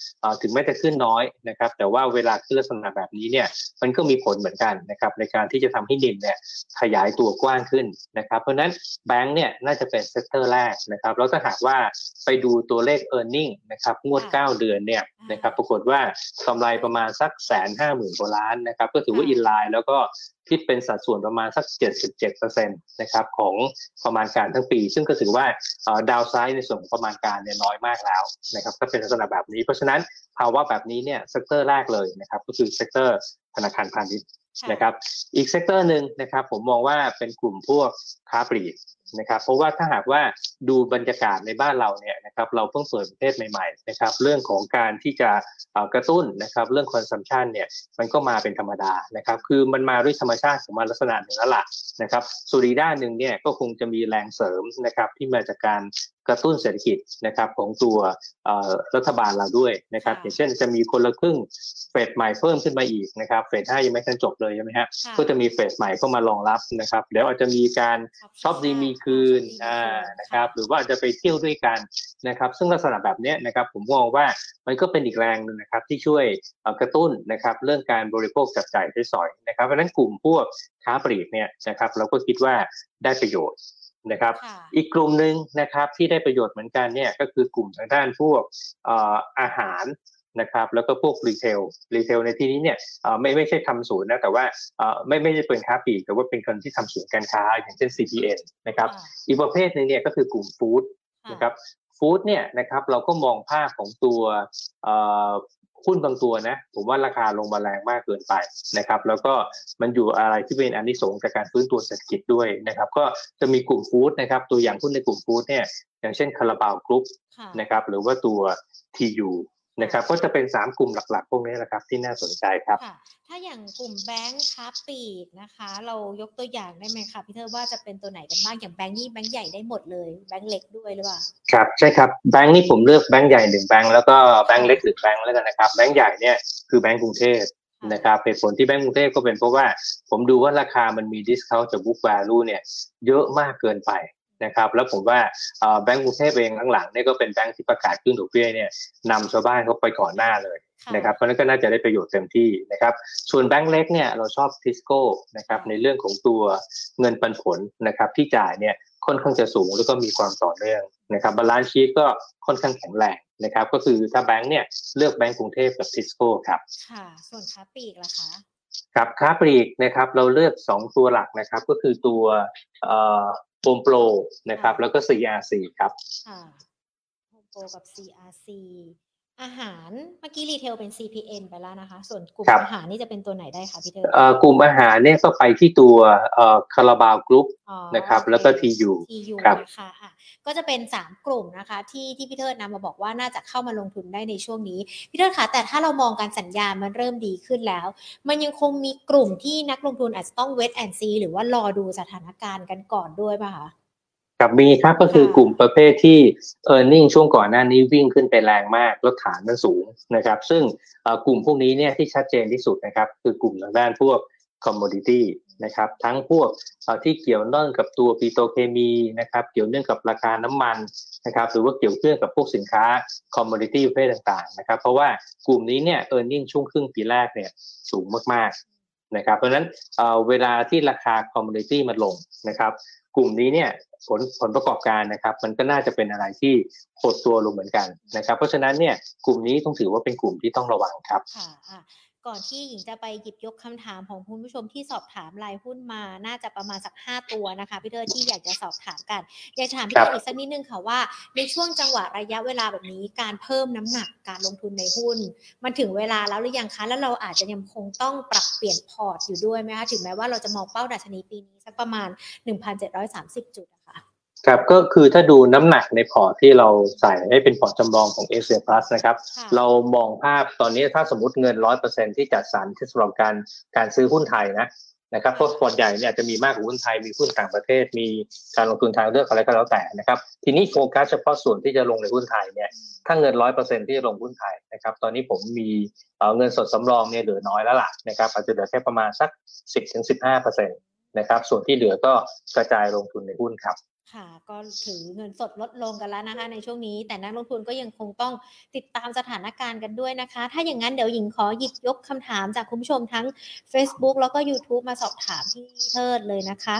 Speaker 3: ถึงแม้จะขึ้นน้อยนะครับแต่ว่าเวลาขึ้นลักษณะแบบนี้เนี่ยมันก็มีผลเหมือนกันนะครับในการที่จะทำให้ NIM เนี่ยขยายตัวกว้างขึ้นนะครับเพราะนั้นแบงค์เนี่ยน่าจะเป็น sector แรกนะครับแล้วถ้าหากว่า ไปดูตัวเลข e a r n i n g นะครับงวด 9 เดือนเนี่ยนะครับปรากฏว่ากำไรประมาณสักแสนห้าหมื่นกว่าล้านนะครับก็ถือว่า in line แล้วก็คิดเป็นสัดส่วนประมาณสัก 77%นะครับของประมาณการทั้งปี ซึ่งก็ถือว่า downside ในส่วนของประมาณการเนี่ยน้อยมากแล้วนะครับก็เป็นลักษณะแบบนี้ เพราะฉะนั้นภาวะแบบนี้เนี่ย sector แรกเลยนะครับก็คือ sectorธนาคารพาณิชย์ นะครับ อีก sector หนึ่งนะครับ ผมมองว่าเป็นกลุ่มพวกค้าปลีกนะครับ เพราะว่าถ้าหากว่าดูบรรยากาศในบ้านเราเนี่ยนะครับ เราเพิ่งเปิดประเทศใหม่ๆนะครับ เรื่องของการที่จะกระตุ้นนะครับ เรื่อง consumption เนี่ยมันก็มาเป็นธรรมดานะครับ คือมันมาด้วยธรรมชาติของมันลักษณะหนึ่งแล้วล่ะนะครับส่วนอีกด้านหนึ่งเนี่ยก็คงจะมีแรงเสริมนะครับที่มาจากการกระตุ้นเศรษฐกิจนะครับของตัวรัฐบาลเราด้วยนะครับ อย่างเช่นจะมีคนละครึ่งเฟดใหม่เพิ่มขึ้นมาอีกนะครับเฟดห้ายังไม่ทันจบเลยใช่ไหมฮะก็จะมีเฟสใหม่เข้ามารองรับนะครับเดี๋ยวอาจจะมีการช็อปดีมีคืนอ่านะครับหรือว่าจะไปเที่ยวด้วยกันนะครับ ซึ่งลักษณะแบบนี้นะครับผมมองว่ามันก็เป็นอีกแรงหนึ่งนะครับที่ช่วยกระตุ้นนะครับเรื่องการบริโภคจับจ่ายใช้สอยนะครับเพราะฉะนั้นกลุ่มพวกค้าปลีกเนี่ยนะครับเราก็คิดว่าได้ประโยชน์นะครับ อีกกลุ่มหนึ่งนะครับที่ได้ประโยชน์เหมือนกันเนี่ยก็คือกลุ่มทางด้านพวกอาหาร นะครับแล้วก็พวก retail retail ในที่นี้เนี่ยไม่ไม่ใช่ทำศูนย์นะแต่ว่าไม่ไม่ได้เป็นค้าปลีกแต่ว่าเป็นคนที่ทำศูนย์การค้า อย่างเช่น CPN นะครับอีกประเภทหนึ่งเนี่ยก็คือกลุ่ม food นะครับ food เนี่ยนะครับเราก็มองภาพของตัวหุ้นบางตัวนะผมว่าราคาลงมาแรงมากเกินไปนะครับ แล้วก็มันอยู่อะไรที่เป็นอานิสงส์จากการฟื้นตัวเศรษฐกิจด้วยนะครับ ก็จะมีกลุ่ม food นะครับ ตัวอย่างหุ้นในกลุ่ม food เนี่ยอย่างเช่นคาราบาวกรุ๊ปนะครับหรือว่าตัวทียู นะครับก็จะเป็นสามกลุ่มหลักๆ พวกนี้แหละครับที่น่าสนใจครับ
Speaker 1: ถ้าอย่างกลุ่มแบงค์ค้าปลีกนะคะ เรายกตัวอย่างได้ไหมคะพี่เทิดว่าจะเป็นตัวไหนกันบ้างอย่างแบงค์นี่แบงค์ใหญ่ได้หมดเลยแบงค์เล็กด้วยหรือเปล่า
Speaker 3: ครับใช่ครับแบงค์นี่ผมเลือกแบงค์ใหญ่หนึ่งแบงค์แล้วก็แบงค์เล็กหนึ่งแบงค์แล้วกันนะครับแบงค์ใหญ่เนี่ยคือแบงค์กรุงเทพนะครับเหตุผลที่แบงก์กรุงเทพก็เป็นเพราะว่า ผมดูว่าราคามันมี discount จาก book value เนี่ยเยอะมากเกินไป นะครับแล้วผมว่าแบงก์กรุงเทพเองหลังๆนี่ก็เป็นแบงก์ที่ประกาศขึ้นดอกเบี้ยเนี่ยนำชาวบ้านเขาไปก่อนหน้าเลยนะครับเพราะนั้นก็น่าจะได้ประโยชน์เต็มที่นะครับ ส่วนแบงก์เล็กเนี่ยเราชอบทิสโก้นะครับในเรื่องของตัวเงินปันผลนะครับที่จ่ายเนี่ยค่อนข้างจะสูงแล้วก็มีความต่อเนื่องนะครับ balance sheet ก็ค่อนข้างแข็งแรงนะครับ ก็คือถ้าแบงก์เนี่ยเลือกแบงก์กรุงเทพกับทิสโก้ครับ
Speaker 1: ค่ะส่วนค้าปลีกล่ะคะ
Speaker 3: ครับค้าปลีกนะครับเราเลือก 2 ตัวหลักนะครับก็คือตัว โฮมโปรนะครับ แล้วก็ CRC ครับ
Speaker 1: ค่ะโฮมโปรกับ CRC อาหารเมื่อกี้ retail เป็น CPN ไปแล้วนะคะ ส่วนกลุ่มอาหารนี่จะเป็นตัวไหนได้คะพี่เทิดอ
Speaker 3: กลุ่มอาหารเนี่ยก็ไปที่ตัวคาราบาวกรุ๊ปนะครับแล้วก็ทียู
Speaker 1: ทียูนะคะก็จะเป็น 3 กลุ่มนะคะที่ที่พี่เทิดนำมาบอกว่าน่าจะเข้ามาลงทุนได้ในช่วงนี้ พี่เทิดคะแต่ถ้าเรามองการสัญญาณมันเริ่มดีขึ้นแล้ว มันยังคงมีกลุ่มที่นักลงทุนอาจจะต้องเวทแอนซีหรือว่ารอดูสถานการณ์กันก่อนด้วยป่ะคะ
Speaker 3: กับมีครับก็คือกลุ่มประเภทที่ e a r n i n g ช่วงก่อนหน้านี้วิ่งขึ้นไปแรงมากแล้วฐานมันสูงนะครับ ซึ่งกลุ่มพวกนี้เนี่ยที่ชัดเจนที่สุดนะครับ คือกลุ่มทางด้านพวกคอมม o d i t y นะครับ ทั้งพวกที่เกี่ยวเนื่องกับตัวปิโตเคมีนะครับ เกี่ยวเนื่องกับราคาน้ำมันนะครับ หรือว่าเกี่ยวเนื่องกับพวกสินค้าคอมม o d i t y ประเภทต่างๆนะครับ เพราะว่ากลุ่มนี้เนี่ย e a r n i n g ช่วงครึ่งปีแรกเนี่ยสูงมากๆ นะครับเพราะฉะนั้นเวลาที่ราคาคอมมูนิตี้มันลงนะครับ กลุ่มนี้เนี่ยผลผลประกอบการนะครับมันก็น่าจะเป็นอะไรที่หดตัวลงเหมือนกันนะครับ เพราะฉะนั้นเนี่ยกลุ่มนี้ต้องถือว่าเป็นกลุ่มที่ต้องระวังครับ
Speaker 1: ค่ะ ก่อนที่หญิงจะไปหยิบยกคำถามของคุณผู้ชมที่สอบถามรายหุ้นมา น่าจะประมาณสัก 5 ตัวนะคะพี่เทิดที่อยากจะสอบถามกัน อยากถามพี่เทิดอีกสักนิดนึงค่ะว่า ในช่วงจังหวะระยะเวลาแบบนี้การเพิ่มน้ำหนักการลงทุนในหุ้น มันถึงเวลาแล้วหรือยังคะ แล้วเราอาจจะยังคงต้องปรับเปลี่ยนพอร์ตอยู่ด้วยไหมคะ ถึงแม้ว่าเราจะมองเป้าดัชนีปีนี้สักประมาณ 1,730 จุด
Speaker 3: ครับก็คือถ้าดูน้ำหนักในพอร์ตที่เราใส่ให้เป็นพอร์ตจำลองของเอเชียพลัสนะครับ เรามองภาพตอนนี้ถ้าสมมติเงินร้อยเปอร์เซ็นต์ที่จัดสรรที่สำหรับการการซื้อหุ้นไทยนะนะครับเพราะพอร์ตใหญ่เนี่ยจะมีมากกว่าหุ้นไทยมีหุ้นต่างประเทศ มีการลงทุนทางเลือกอะไรก็แล้วแต่นะครับ ทีนี้โฟกัสเฉพาะส่วนที่จะลงในหุ้นไทยเนี่ยถ้าเงินร้อยเปอร์เซ็นต์ที่จะลงหุ้นไทยนะครับตอนนี้ผมมีเงินสดสำรองเนี่ยเหลือน้อยแล้วล่ะนะครับอาจจะเหลือแค่ประมาณสักสิบถึงสิบห้าเปอร์เซ็นต์นะครับส่วนที่เหลือก็กระจายลงทุนในหุ้นครับ
Speaker 1: ค่ะ ก็ถือเงินสดลดลงกันแล้วนะคะ ในช่วงนี้ แต่นักลงทุนก็ยังคงต้องติดตามสถานการณ์กันด้วยนะคะ ถ้าอย่างนั้นเดี๋ยวหญิงขอหยิบยกคำถามจากคุณผู้ชมทั้ง Facebook แล้วก็ YouTube มาสอบถามที่เทิดเลยนะคะ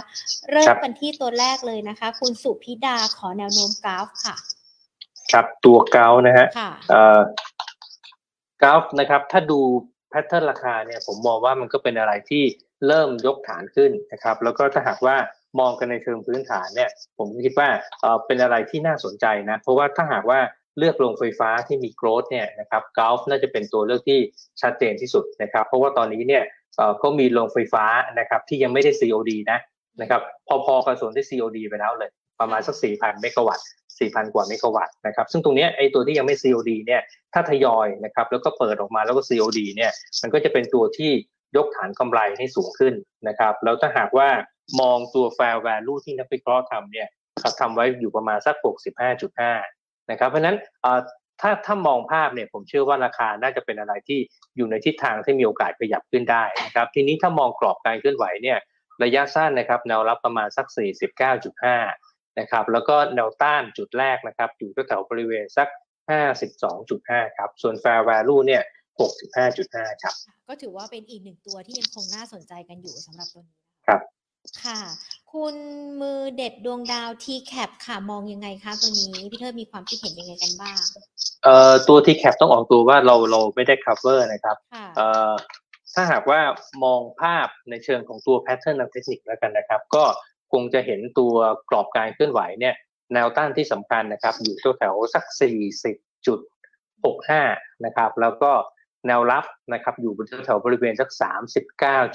Speaker 1: เริ่มกันที่ตัวแรกเลยนะคะ คุณสุพิดาขอแนวโน้มกราฟค่ะ
Speaker 3: ครับตัวเกานะฮะเอ่อกราฟนะครับ ถ้าดูแพทเทิร์นราคาเนี่ยผมมองว่ามันก็เป็นอะไรที่เริ่มยกฐานขึ้นนะครับ แล้วก็ถ้าหากว่า มองกันในเชิงพื้นฐานเนี่ย ผมคิดว่าเป็นอะไรที่น่าสนใจนะ เพราะว่าถ้าหากว่าเลือกโรงไฟฟ้าที่มีโกรดเนี่ยนะครับกอล์ฟน่าจะเป็นตัวเลือกที่ชัดเจนที่สุดนะครับ เพราะว่าตอนนี้เนี่ยก็มีโรงไฟฟ้านะครับที่ยังไม่ได้ COD นะนะครับพอๆกับส่วนที่ COD ไปแล้วเลยประมาณสัก 4,000 เมกะวัตต์4,000 กว่าเมกะวัตต์นะครับ ซึ่งตรงนี้ไอ้ตัวที่ยังไม่ COD เนี่ย ถ้าทยอยนะครับ แล้วก็เปิดออกมาแล้วก็ COD เนี่ย มันก็จะเป็นตัวที่ ยกฐานกำไรให้สูงขึ้นนะครับ แล้วถ้าหากว่ามองตัว fair value ที่นักวิเคราะห์ทำเนี่ยเขาทำไว้อยู่ประมาณสัก 65.5 นะครับ เพราะนั้นถ้าถ้ามองภาพเนี่ยผมเชื่อว่าราคาน่าจะเป็นอะไรที่อยู่ในทิศทางที่มีโอกาสขยับขึ้นได้นะครับทีนี้ถ้ามองกรอบการเคลื่อนไหวเนี่ยระยะสั้นนะครับแนวรับประมาณสัก 49.5 นะครับแล้วก็แนวต้านจุดแรกนะครับอยู่แถวบริเวณสัก 52.5 ครับส่วน fair value เนี่ย 65.5 ครับ
Speaker 1: ก็ถือว่าเป็นอีกหนึ่งตัวที่ยังคงน่าสนใจกันอยู่สำหรับตัวนี้
Speaker 3: ครับ
Speaker 1: ค่ะ คุณมือเด็ดดวงดาว T-cap ค่ะมองยังไงคะตัวนี้ พี่เทิดมีความคิดเห็นยังไงกันบ้าง
Speaker 3: เอ่อตัว T-cap ต้องออกตัวว่าเราเราไม่ได้ cover นะครับ
Speaker 1: ค่ะ
Speaker 3: เอ่อถ้าหากว่ามองภาพในเชิงของตัว pattern ทางเทคนิคแล้วกันนะครับ ก็คงจะเห็นตัวกรอบการเคลื่อนไหวเนี่ยแนวต้านที่สำคัญนะครับ อยู่แถวๆสัก 40.65 นะครับ แล้วก็ แนวรับนะครับอยู่บนแถวๆบริเวณสัก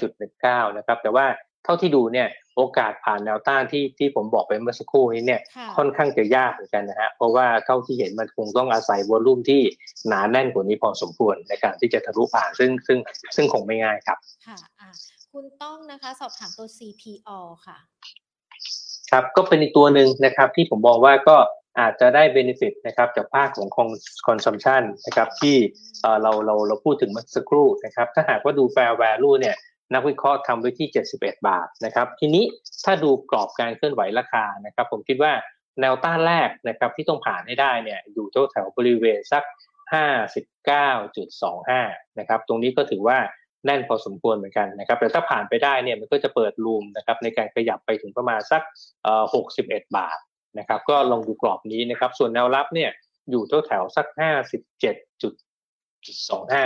Speaker 3: 39.19 นะครับ แต่ว่าเท่าที่ดูเนี่ยโอกาสผ่านแนวต้านที่ที่ผมบอกไปเมื่อสักครู่นี้เนี่ย
Speaker 1: ค่ะ
Speaker 3: ค่อนข้างจะยากเหมือนกันนะฮะเพราะว่าเท่าที่เห็นมันคงต้องอาศัยวอลลุ่มที่หนาแน่นกว่านี้พอสมควรในการที่จะทะลุผ่านซึ่งซึ่งซึ่งคงไม่ง่ายครับ
Speaker 1: ค่ะอะคุณต้องนะคะสอบถามตัว CPO ค่ะ
Speaker 3: ครับก็เป็นอีกตัวหนึ่งนะครับที่ผมมองว่าก็ อาจจะได้ benefit นะครับจากภาคของ consumption นะครับที่เอ่อเราเราเราพูดถึงเมื่อสักครู่นะครับถ้าหากว่าดู fair value เนี่ยนักวิเคราะห์ทำไว้ที่ 71 บาทนะครับทีนี้ถ้าดูกรอบการเคลื่อนไหวราคานะครับผมคิดว่าแนวต้านแรกนะครับที่ต้องผ่านให้ได้เนี่ยอยู่แถวบริเวณสัก 59.25 นะครับตรงนี้ก็ถือว่าแน่นพอสมควรเหมือนกันนะครับแต่ถ้าผ่านไปได้เนี่ยมันก็จะเปิด room นะครับในการขยับไปถึงประมาณสักเอ่อ61 บาท นะครับก็ลองดูกรอบนี้นะครับ ส่วนแนวรับเนี่ยอยู่แถวแถวๆสัก57.25
Speaker 1: ค่ะ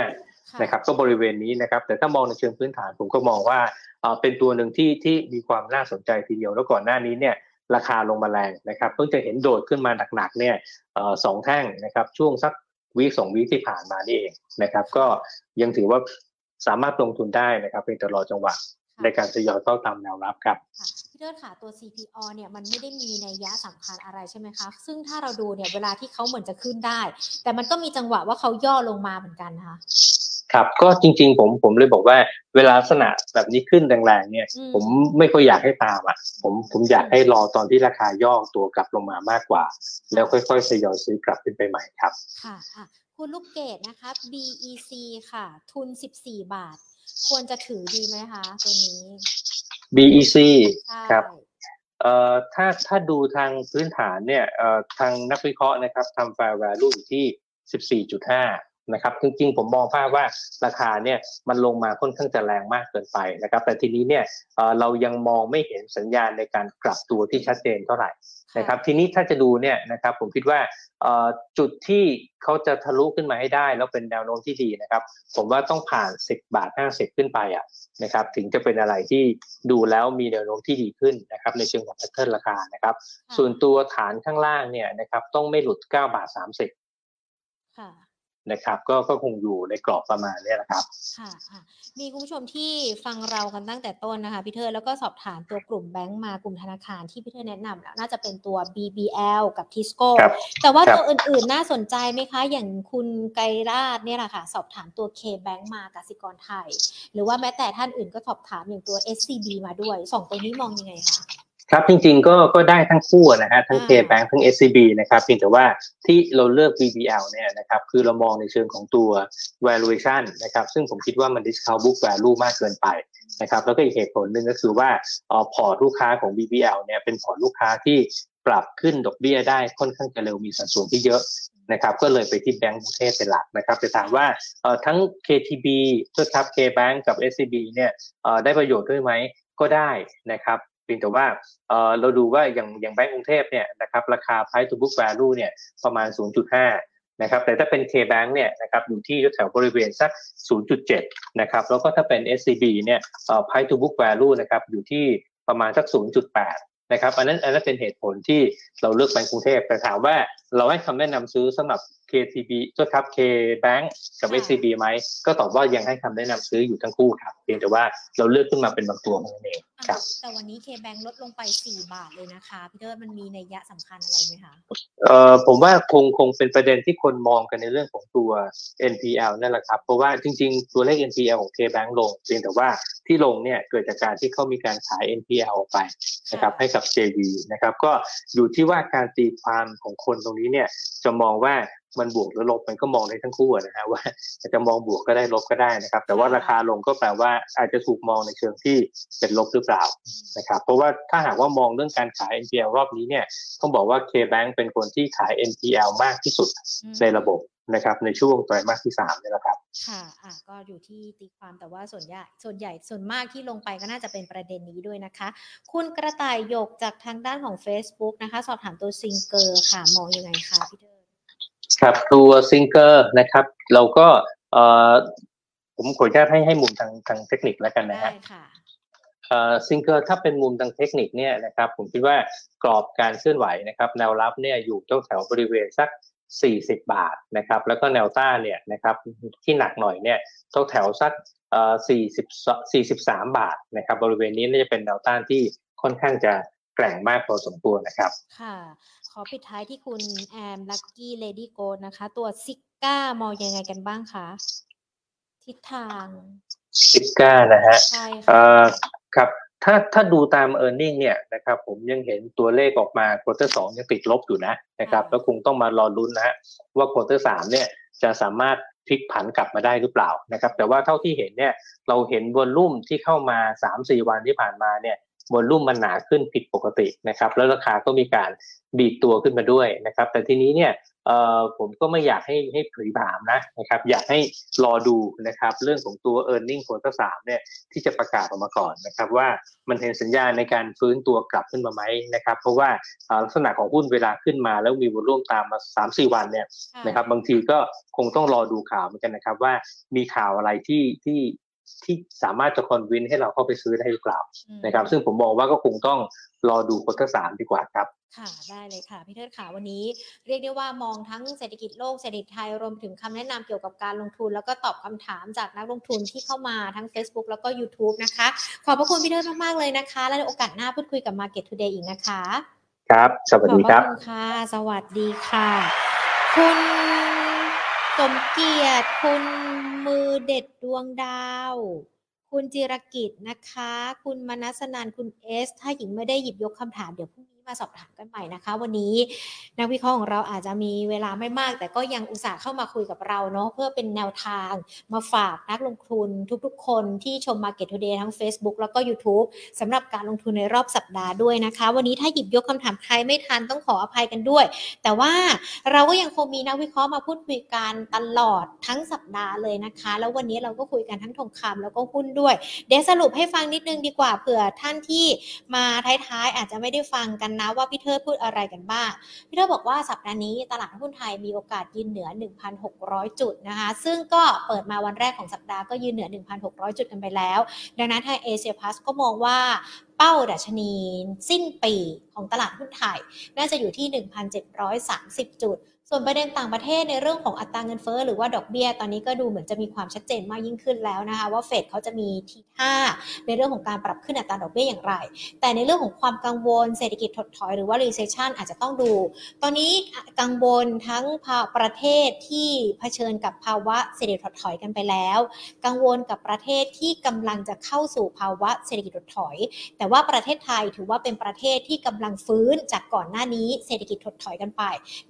Speaker 3: นะครับก็บริเวณนี้นะครับ แต่ถ้ามองในเชิงพื้นฐานผมก็มองว่าเอ่อเป็นตัวหนึ่งที่ที่มีความน่าสนใจทีเดียวแล้วก่อนหน้านี้เนี่ยราคาลงมาแรงนะครับเพิ่งจะเห็นโดดขึ้นมาหนักๆเนี่ยเอ่อสองแท่งนะครับช่วงสักวีคสองวีคที่ผ่านมานี่เองนะครับ ก็ยังถือว่าสามารถลงทุนได้นะครับเป็นตลอดจังหวะในการทยอยเข้าตามแนวรับครับ
Speaker 1: ค่ะ พี่เทิดค่ะตัว CPO เนี่ยมันไม่ได้มีในยยะสำคัญอะไรใช่ไหมคะ ซึ่งถ้าเราดูเนี่ยเวลาที่เขาเหมือนจะขึ้นได้ แต่มันก็มีจังหวะว่าเขาย่อลงมาเหมือนกันนะคะ
Speaker 3: ครับก็จริงๆผมผมเลยบอกว่าเวลาลักษณะแบบนี้ขึ้นแรงๆเนี่ย
Speaker 1: อืม
Speaker 3: ผมไม่ค่อยอยากให้ตามอะ ผมผมอยากให้รอตอนที่ราคาย่อตัวกลับลงมามากกว่า แล้วค่อยๆทยอยซื้อกลับขึ้นไปใหม่ครับ
Speaker 1: ค่ะอะคุณลูกเกดนะคะ BEC ค่ะ ทุน 14 บาท ควรจะถือดีไหมคะตัวนี้
Speaker 3: BEC
Speaker 1: ใช่
Speaker 3: ครับเอ่อถ้าถ้าดูทางพื้นฐานเนี่ยเอ่อทางนักวิเคราะห์นะครับทำ fair value อยู่ที่ 14.5 นะครับ จริงๆ ผมมองภาพว่าราคาเนี่ยมันลงมาค่อนข้างจะแรงมากเกินไปนะครับ แต่ทีนี้เนี่ยเอ่อเรายังมองไม่เห็นสัญญาณในการกลับตัวที่ชัดเจนเท่าไหร่นะครับ ทีนี้ถ้าจะดูเนี่ยนะครับผมคิดว่าเอ่อ จุดที่เขาจะทะลุขึ้นมาให้ได้ แล้วเป็นแนวโน้มที่ดีนะครับ ผมว่าต้องผ่าน 10 บาท 50 ขึ้นไปอะนะครับ ถึงจะเป็นอะไรที่ดูแล้วมีแนวโน้มที่ดีขึ้นนะครับ ในเชิงของ pattern ราคานะครับ ส่วนตัวฐานข้างล่างเนี่ยนะครับ ต้องไม่หลุด 9 บาท 30
Speaker 1: ค่ะ
Speaker 3: นะครับก็ก็คงอยู่ในกรอบประมาณเนี้ยนะครับ
Speaker 1: ค่ะอะมีคุณผู้ชมที่ฟังเรากันตั้งแต่ต้นนะคะพี่เทิดแล้วก็สอบถามตัวกลุ่มแบงก์มากลุ่มธนาคารที่พี่เทิดแนะนำแล้วน่าจะเป็นตัว BBL กับทิสโก้
Speaker 3: ครับ
Speaker 1: แต่ว่า
Speaker 3: ครับ
Speaker 1: ตัวอื่นๆน่าสนใจไหมคะ อย่างคุณไกรราชเนี่ยแหละค่ะ สอบถามตัว K Bank มากสิกรไทย หรือว่าแม้แต่ท่านอื่นก็สอบถามอย่างตัว SCB มาด้วยสองตัวนี้มองยังไงคะ
Speaker 3: ครับจริงๆก็ก็ได้ทั้งคู่นะฮะทั้ง
Speaker 1: อ่า
Speaker 3: K-Bank ทั้ง SCB นะครับเพียงแต่ว่าที่เราเลือก BBL เนี่ยนะครับคือเรามองในเชิงของตัว valuation นะครับซึ่งผมคิดว่ามัน discount book value มากเกินไปนะครับแล้วก็อีกเหตุผลหนึ่งก็คือว่าเอ่อพอร์ตลูกค้าของ BBL เนี่ยเป็นพอร์ตลูกค้าที่ปรับขึ้นดอกเบี้ยได้ค่อนข้างจะเร็วมีสัดส่วนที่เยอะนะครับก็เลยไปที่แบงก์กรุงเทพเป็นหลักนะครับแต่ถามว่าเอ่อทั้ง KTB ด้วยครับ K-Bank กับ SCB เนี่ยเอ่อได้ประโยชน์ด้วยไหมก็ได้นะครับ เพียงแต่ว่าเเราดูว่าอย่างอย่างแบงก์กรุงเทพเนี่ยนะครับราคา price to book value เนี่ยประมาณ 0.5นะครับแต่ถ้าเป็น K-Bank เนี่ยนะครับอยู่ที่แถวบริเวณสัก 0.7นะครับแล้วก็ถ้าเป็น SCB เนี่ย price to book value นะครับอยู่ที่ประมาณสัก 0.8นะครับอันนั้นอันนั้นเป็นเหตุผลที่เราเลือกแบงก์กรุงเทพแต่ถามว่าเราให้คำแนะนำซื้อสำหรับ KTB ก็ครับ K-Bank กับ
Speaker 1: ค่ะ
Speaker 3: SCB ไหม ก็ตอบว่ายังให้คำแนะนำซื้ออยู่ทั้งคู่ครับ เพียงแต่ว่าเราเลือกขึ้นมาเป็นบางตัวเท่านั้นเองค
Speaker 1: อะ
Speaker 3: รับ
Speaker 1: แต่วันนี้ K Bank ลดลงไป 4 บาทเลยนะคะพี่เทอร์มันมีในยยะสำคัญอะไรไหมคะ
Speaker 3: เอ่อผมว่าคงคงเป็นประเด็นที่คนมองกันในเรื่องของตัว NPL นั่นแหละครับ เพราะว่าจริง ๆ ตัวเลข NPL ของ KBank ลง เพียงแต่ว่าที่ลงเนี่ยเกิดจากการที่เขามีการขาย NPL ออกไปนะครับให้กับ JV นะครับ ก็อยู่ที่ว่าการตีความของคนตรงนี้เนี่ยจะมองว่า มันบวกหรือลบมันก็มองได้ทั้งคู่นะฮะว่าจะมองบวกก็ได้ลบก็ได้นะครับ แต่ว่าราคาลงก็แปลว่าอาจจะถูกมองในเชิงที่เป็นลบหรือเปล่านะครับ เพราะว่าถ้าหากว่ามองเรื่องการขาย NPL รอบนี้เนี่ยต้องบอกว่า K-Bank เป็นคนที่ขาย NPL มากที่สุดในระบบนะครับในช่วงไตรมาสที่สามนี่แหละครับ
Speaker 1: ค่ะอะ ก็อยู่ที่ตีความแต่ว่าส่วนใหญ่ส่วนใหญ่ส่วนมากที่ลงไปก็น่าจะเป็นประเด็นนี้ด้วยนะคะ คุณกระต่ายหยกจากทางด้านของ Facebook นะคะ สอบถามตัวซิงเกอร์ค่ะ มองยังไงคะพี่เทิด
Speaker 3: ครับตัวซิงเกอร์นะครับ เราก็เอ่อผมขออนุญาตให้ให้มุมทางทางเทคนิคแล้วกันนะฮะซิงเกอร์ถ้าเป็นมุมทางเทคนิคเนี่ยนะครับผมคิดว่ากรอบการเคลื่อนไหวนะครับแนวรับเนี่ยอยู่ตรงแถวบริเวณสัก 40 บาทนะครับแล้วก็แนวต้านเนี่ยนะครับที่หนักหน่อยเนี่ยต้องแถวสักเอ่อ40 43 บาทนะครับบริเวณนี้น่าจะเป็นแนวต้านที่ค่อนข้างจะแกร่งมากพอสมควรนะครับ
Speaker 1: ค่ะข อปิดท้ายที่คุณแอมลักกี้เลดี้โกนะคะ ตัวซิก้ามองยังไงกันบ้างคะทิศทาง
Speaker 3: ซิก้านะฮะใช่ค่ะครับถ้าถ้าดูตาม e a r n i n g เนี่ยนะครับผมยังเห็นตัวเลขออกมา quarter สองยังติดลบอยู่นะนะครับแล้วคงต้องมารอลุ้นนะฮะว่า quarter สามเนี่ยจะสามารถพลิกผันกลับมาได้หรือเปล่านะครับแต่ว่าเท่าที่เห็นเนี่ยเราเห็น volume ที่เข้ามา 3-4 วันที่ผ่านมาเนี่ย volume มันหนาขึ้นผิดปกตินะครับ แล้วราคาก็มีการดีดตัวขึ้นมาด้วยนะครับ แต่ทีนี้เนี่ยเอ่อผมก็ไม่อยากให้ให้ผลีผลามนะนะครับ อยากให้รอดูนะครับ เรื่องของตัว e a r n i n g ควอเตอร์สามเนี่ยที่จะประกาศออกมาก่อนนะครับ ว่ามันเห็นสัญญาณในการฟื้นตัวกลับขึ้นมาไหมนะครับ เพราะว่าลักษณะของหุ้นเวลาขึ้นมา แล้วมี volume ตามมาสามสี่วันเนี่ยนะครับ บางทีก็คงต้องรอดูข่าวเหมือนกันนะครับ ว่ามีข่าวอะไรที่ที่ ที่สามารถจะ convince ให้เราเข้าไปซื้อได้หรือเปล่านะครับ ซึ่งผมมองว่าก็คงต้องรอดู quarter สามดีกว่าครับ
Speaker 1: ค่ะได้เลยค่ะพี่เทิดขาวันนี้เรียกได้ว่ามองทั้งเศรษฐกิจโลกเศรษฐกิจไทยรวมถึงคำแนะนำเกี่ยวกับการลงทุน แล้วก็ตอบคำถามจากนักลงทุนที่เข้ามาทั้ง Facebook แล้วก็ YouTube นะคะ ขอบพระคุณพี่เทิดมากๆเลยนะคะ และในโอกาสหน้าพูดคุยกับ Market Today อีกนะคะ
Speaker 3: ครับ สวัสดีครับ
Speaker 1: ขอบคุณค่ะ สวัสดีค่ะ คุณ สมเกียรติคุณมือเด็ดดวงดาว คุณจิรกิจนะคะ คุณมนัสนันคุณเอส ถ้าหญิงไม่ได้หยิบยกคำถามเดี๋ยวพรุ่งนี้ มาสอบถามกันใหม่นะคะ วันนี้นักวิเคราะห์ของเราอาจจะมีเวลาไม่มาก แต่ก็ยังอุตส่าห์เข้ามาคุยกับเราเนาะเพื่อเป็นแนวทางมาฝากนักลงทุนทุกๆ คนที่ชม Market Today ทั้ง Facebook แล้วก็ YouTube สำหรับการลงทุนในรอบสัปดาห์ด้วยนะคะ วันนี้ถ้าหยิบยกคำถามใครไม่ทันต้องขออภัยกันด้วย แต่ว่าเราก็ยังคงมีนักวิเคราะห์มาพูดคุยกันตลอดทั้งสัปดาห์เลยนะคะ แล้ววันนี้เราก็คุยกันทั้งทองคำแล้วก็หุ้นด้วย เดี๋ยวสรุปให้ฟังนิดนึงดีกว่าเผื่อท่านที่มาท้ายๆอาจจะไม่ได้ฟังกันนะว่าพี่เทิดพูดอะไรกันบ้าง พี่เทิดบอกว่าสัปดาห์นี้ตลาดหุ้นไทยมีโอกาสยืนเหนือ 1,600 จุดนะคะ ซึ่งก็เปิดมาวันแรกของสัปดาห์ก็ยืนเหนือ 1,600 จุดกันไปแล้ว ดังนั้นทางเอเชียพาสก็มองว่าเป้าดัชนีสิ้นปีของตลาดหุ้นไทย น่าจะอยู่ที่ 1,730 จุด ส่วนประเด็นต่างประเทศในเรื่องของอัตราเงินเฟ้อหรือว่าดอกเบี้ย ตอนนี้ก็ดูเหมือนจะมีความชัดเจนมากยิ่งขึ้นแล้วนะคะ ว่าเฟดเขาจะมีทีท่าในเรื่องของการปรับขึ้นอัตราดอกเบี้ยอย่างไร แต่ในเรื่องของความกังวลเศรษฐกิจถดถอยหรือว่า recession อาจจะต้องดู ตอนนี้กังวลทั้งประเทศที่เผชิญกับภาวะเศรษฐกิจถดถอยกันไปแล้ว กังวลกับประเทศที่กำลังจะเข้าสู่ภาวะเศรษฐกิจถดถอย แต่ว่าประเทศไทยถือว่าเป็นประเทศที่กำลังฟื้นจากก่อนหน้านี้เศรษฐกิจถดถอยกันไป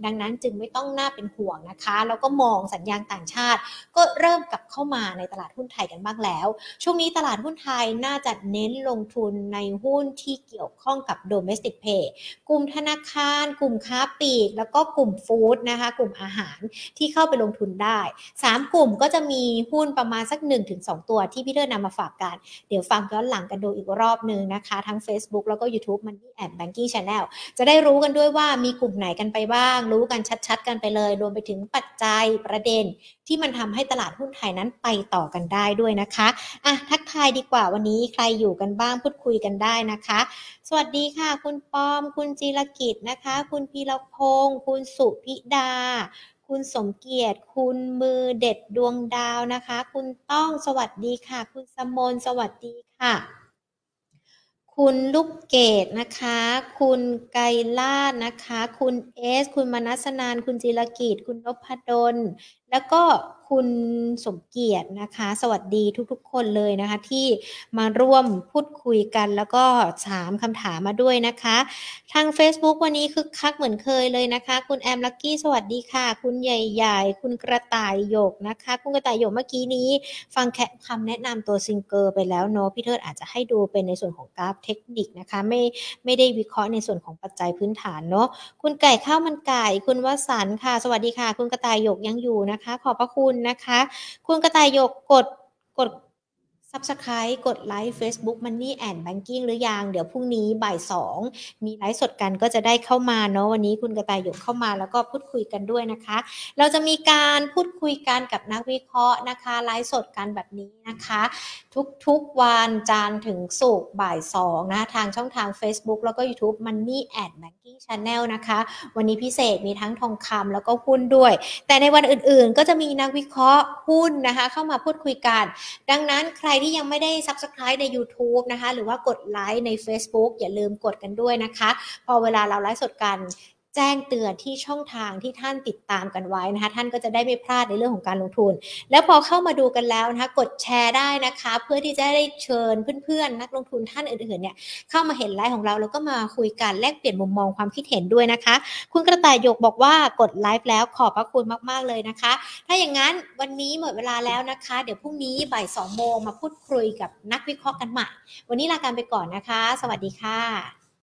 Speaker 1: ดังนั้นจึงไม่ไม่ต้องน่าเป็นห่วงนะคะ แล้วก็มองสัญญาณต่างชาติ ก็เริ่มกลับเข้ามาในตลาดหุ้นไทยกันบ้างแล้ว ช่วงนี้ตลาดหุ้นไทยน่าจะเน้นลงทุนในหุ้นที่เกี่ยวข้องกับ domestic pay กลุ่มธนาคาร กลุ่มค้าปลีก แล้วก็กลุ่มฟู้ดนะคะ กลุ่มอาหารที่เข้าไปลงทุนได้ 3 กลุ่มก็จะมีหุ้นประมาณสัก 1-2 ตัวที่พี่เตอร์นำมาฝากกัน เดี๋ยวฟังย้อนหลังกันดูอีกรอบหนึ่งนะคะ ทั้ง Facebook แล้วก็ YouTube Money and Banking Channel จะได้รู้กันด้วยว่ามีกลุ่มไหนกันไปบ้าง รู้กันชัดกันไปเลย รวมไปถึงปัจจัยประเด็น ที่มันทำให้ตลาดหุ้นไทยนั้นไปต่อกันได้ด้วยนะคะอะทักทายดีกว่าวันนี้ใครอยู่กันบ้างพูดคุยกันได้นะคะ สวัสดีค่ะ คุณปอม คุณจีรกิจนะคะ คุณพีรพงศ์คุณสุพิดาคุณสมเกียรติ คุณมือเด็ดดวงดาวนะคะ คุณต้องสวัสดีค่ะ คุณสมนสวัสดีค่ะ คุณลูกเกดนะคะ คุณไกลาดนะคะ คุณเอส คุณมนัสนาน คุณจิรกิจ คุณนพดลแล้วก็คุณสมเกียรตินะคะ สวัสดีทุกๆ คนเลยนะคะ ที่มาร่วมพูดคุยกันแล้วก็ถามคำถามมาด้วยนะคะ ทาง Facebook วันนี้คึกคักเหมือนเคยเลยนะคะ คุณแอมลักกี้สวัสดีค่ะ คุณใหญ่ๆ คุณกระต่ายหยกนะคะ คุณกระต่ายหยกเมื่อกี้นี้ ฟังแค่คำแนะนำตัวซิงเกอร์ไปแล้วเนาะพี่เทิดอาจจะให้ดูเป็นในส่วนของกราฟเทคนิคนะคะ ไม่ไม่ได้วิเคราะห์ในส่วนของปัจจัยพื้นฐานเนาะคุณไก่ข้าวมันไก่ คุณวสันค่ะ สวัสดีค่ะ คุณกระต่ายหยกยังอยู่นะคะขอบพระคุณนะคะ คุณกระต่ายหยกกดกด Subscribe กดไลค์ Facebook Money and Banking หรือยัง เดี๋ยวพรุ่งนี้บ่ายสองมีไลฟ์สดกันก็จะได้เข้ามาเนาะวันนี้คุณกระต่ายหยกเข้ามาแล้วก็พูดคุยกันด้วยนะคะ เราจะมีการพูดคุยกันกับนักวิเคราะห์นะคะไลฟ์สดกันแบบนี้นะคะ ทุกๆวันจันทร์ถึงศุกร์บ่ายสองนะทางช่องทาง Facebook แล้วก็ YouTube Money and Banking Channel นะคะ วันนี้พิเศษมีทั้งทองคำแล้วก็หุ้นด้วย แต่ในวันอื่นๆ ก็จะมีนักวิเคราะห์หุ้นนะคะ เข้ามาพูดคุยกัน ดังนั้นใครที่ยังไม่ได้ Subscribe ใน YouTube นะคะ หรือว่ากดไลค์ใน Facebook อย่าลืมกดกันด้วยนะคะ พอเวลาเราไลฟ์สดกัน แจ้งเตือนที่ช่องทางที่ท่านติดตามกันไว้นะคะท่านก็จะได้ไม่พลาดในเรื่องของการลงทุน แล้วพอเข้ามาดูกันแล้วนะคะกดแชร์ได้นะคะ เพื่อที่จะได้เชิญเพื่อนๆ นักลงทุนท่านอื่นๆเนี่ยเข้ามาเห็นไลฟ์ของเราแล้วก็มาคุยกันแลกเปลี่ยนมุมมองความคิดเห็นด้วยนะคะ คุณกระต่ายหยกบอกว่ากดไลฟ์แล้วขอบพระคุณมากๆเลยนะคะ ถ้าอย่างนั้นวันนี้หมดเวลาแล้วนะคะ เดี๋ยวพรุ่งนี้บ่ายสองโมงมาพูดคุยกับนักวิเคราะห์กันใหม่ วันนี้ลาการไปก่อนนะคะ สวัสดีค่ะ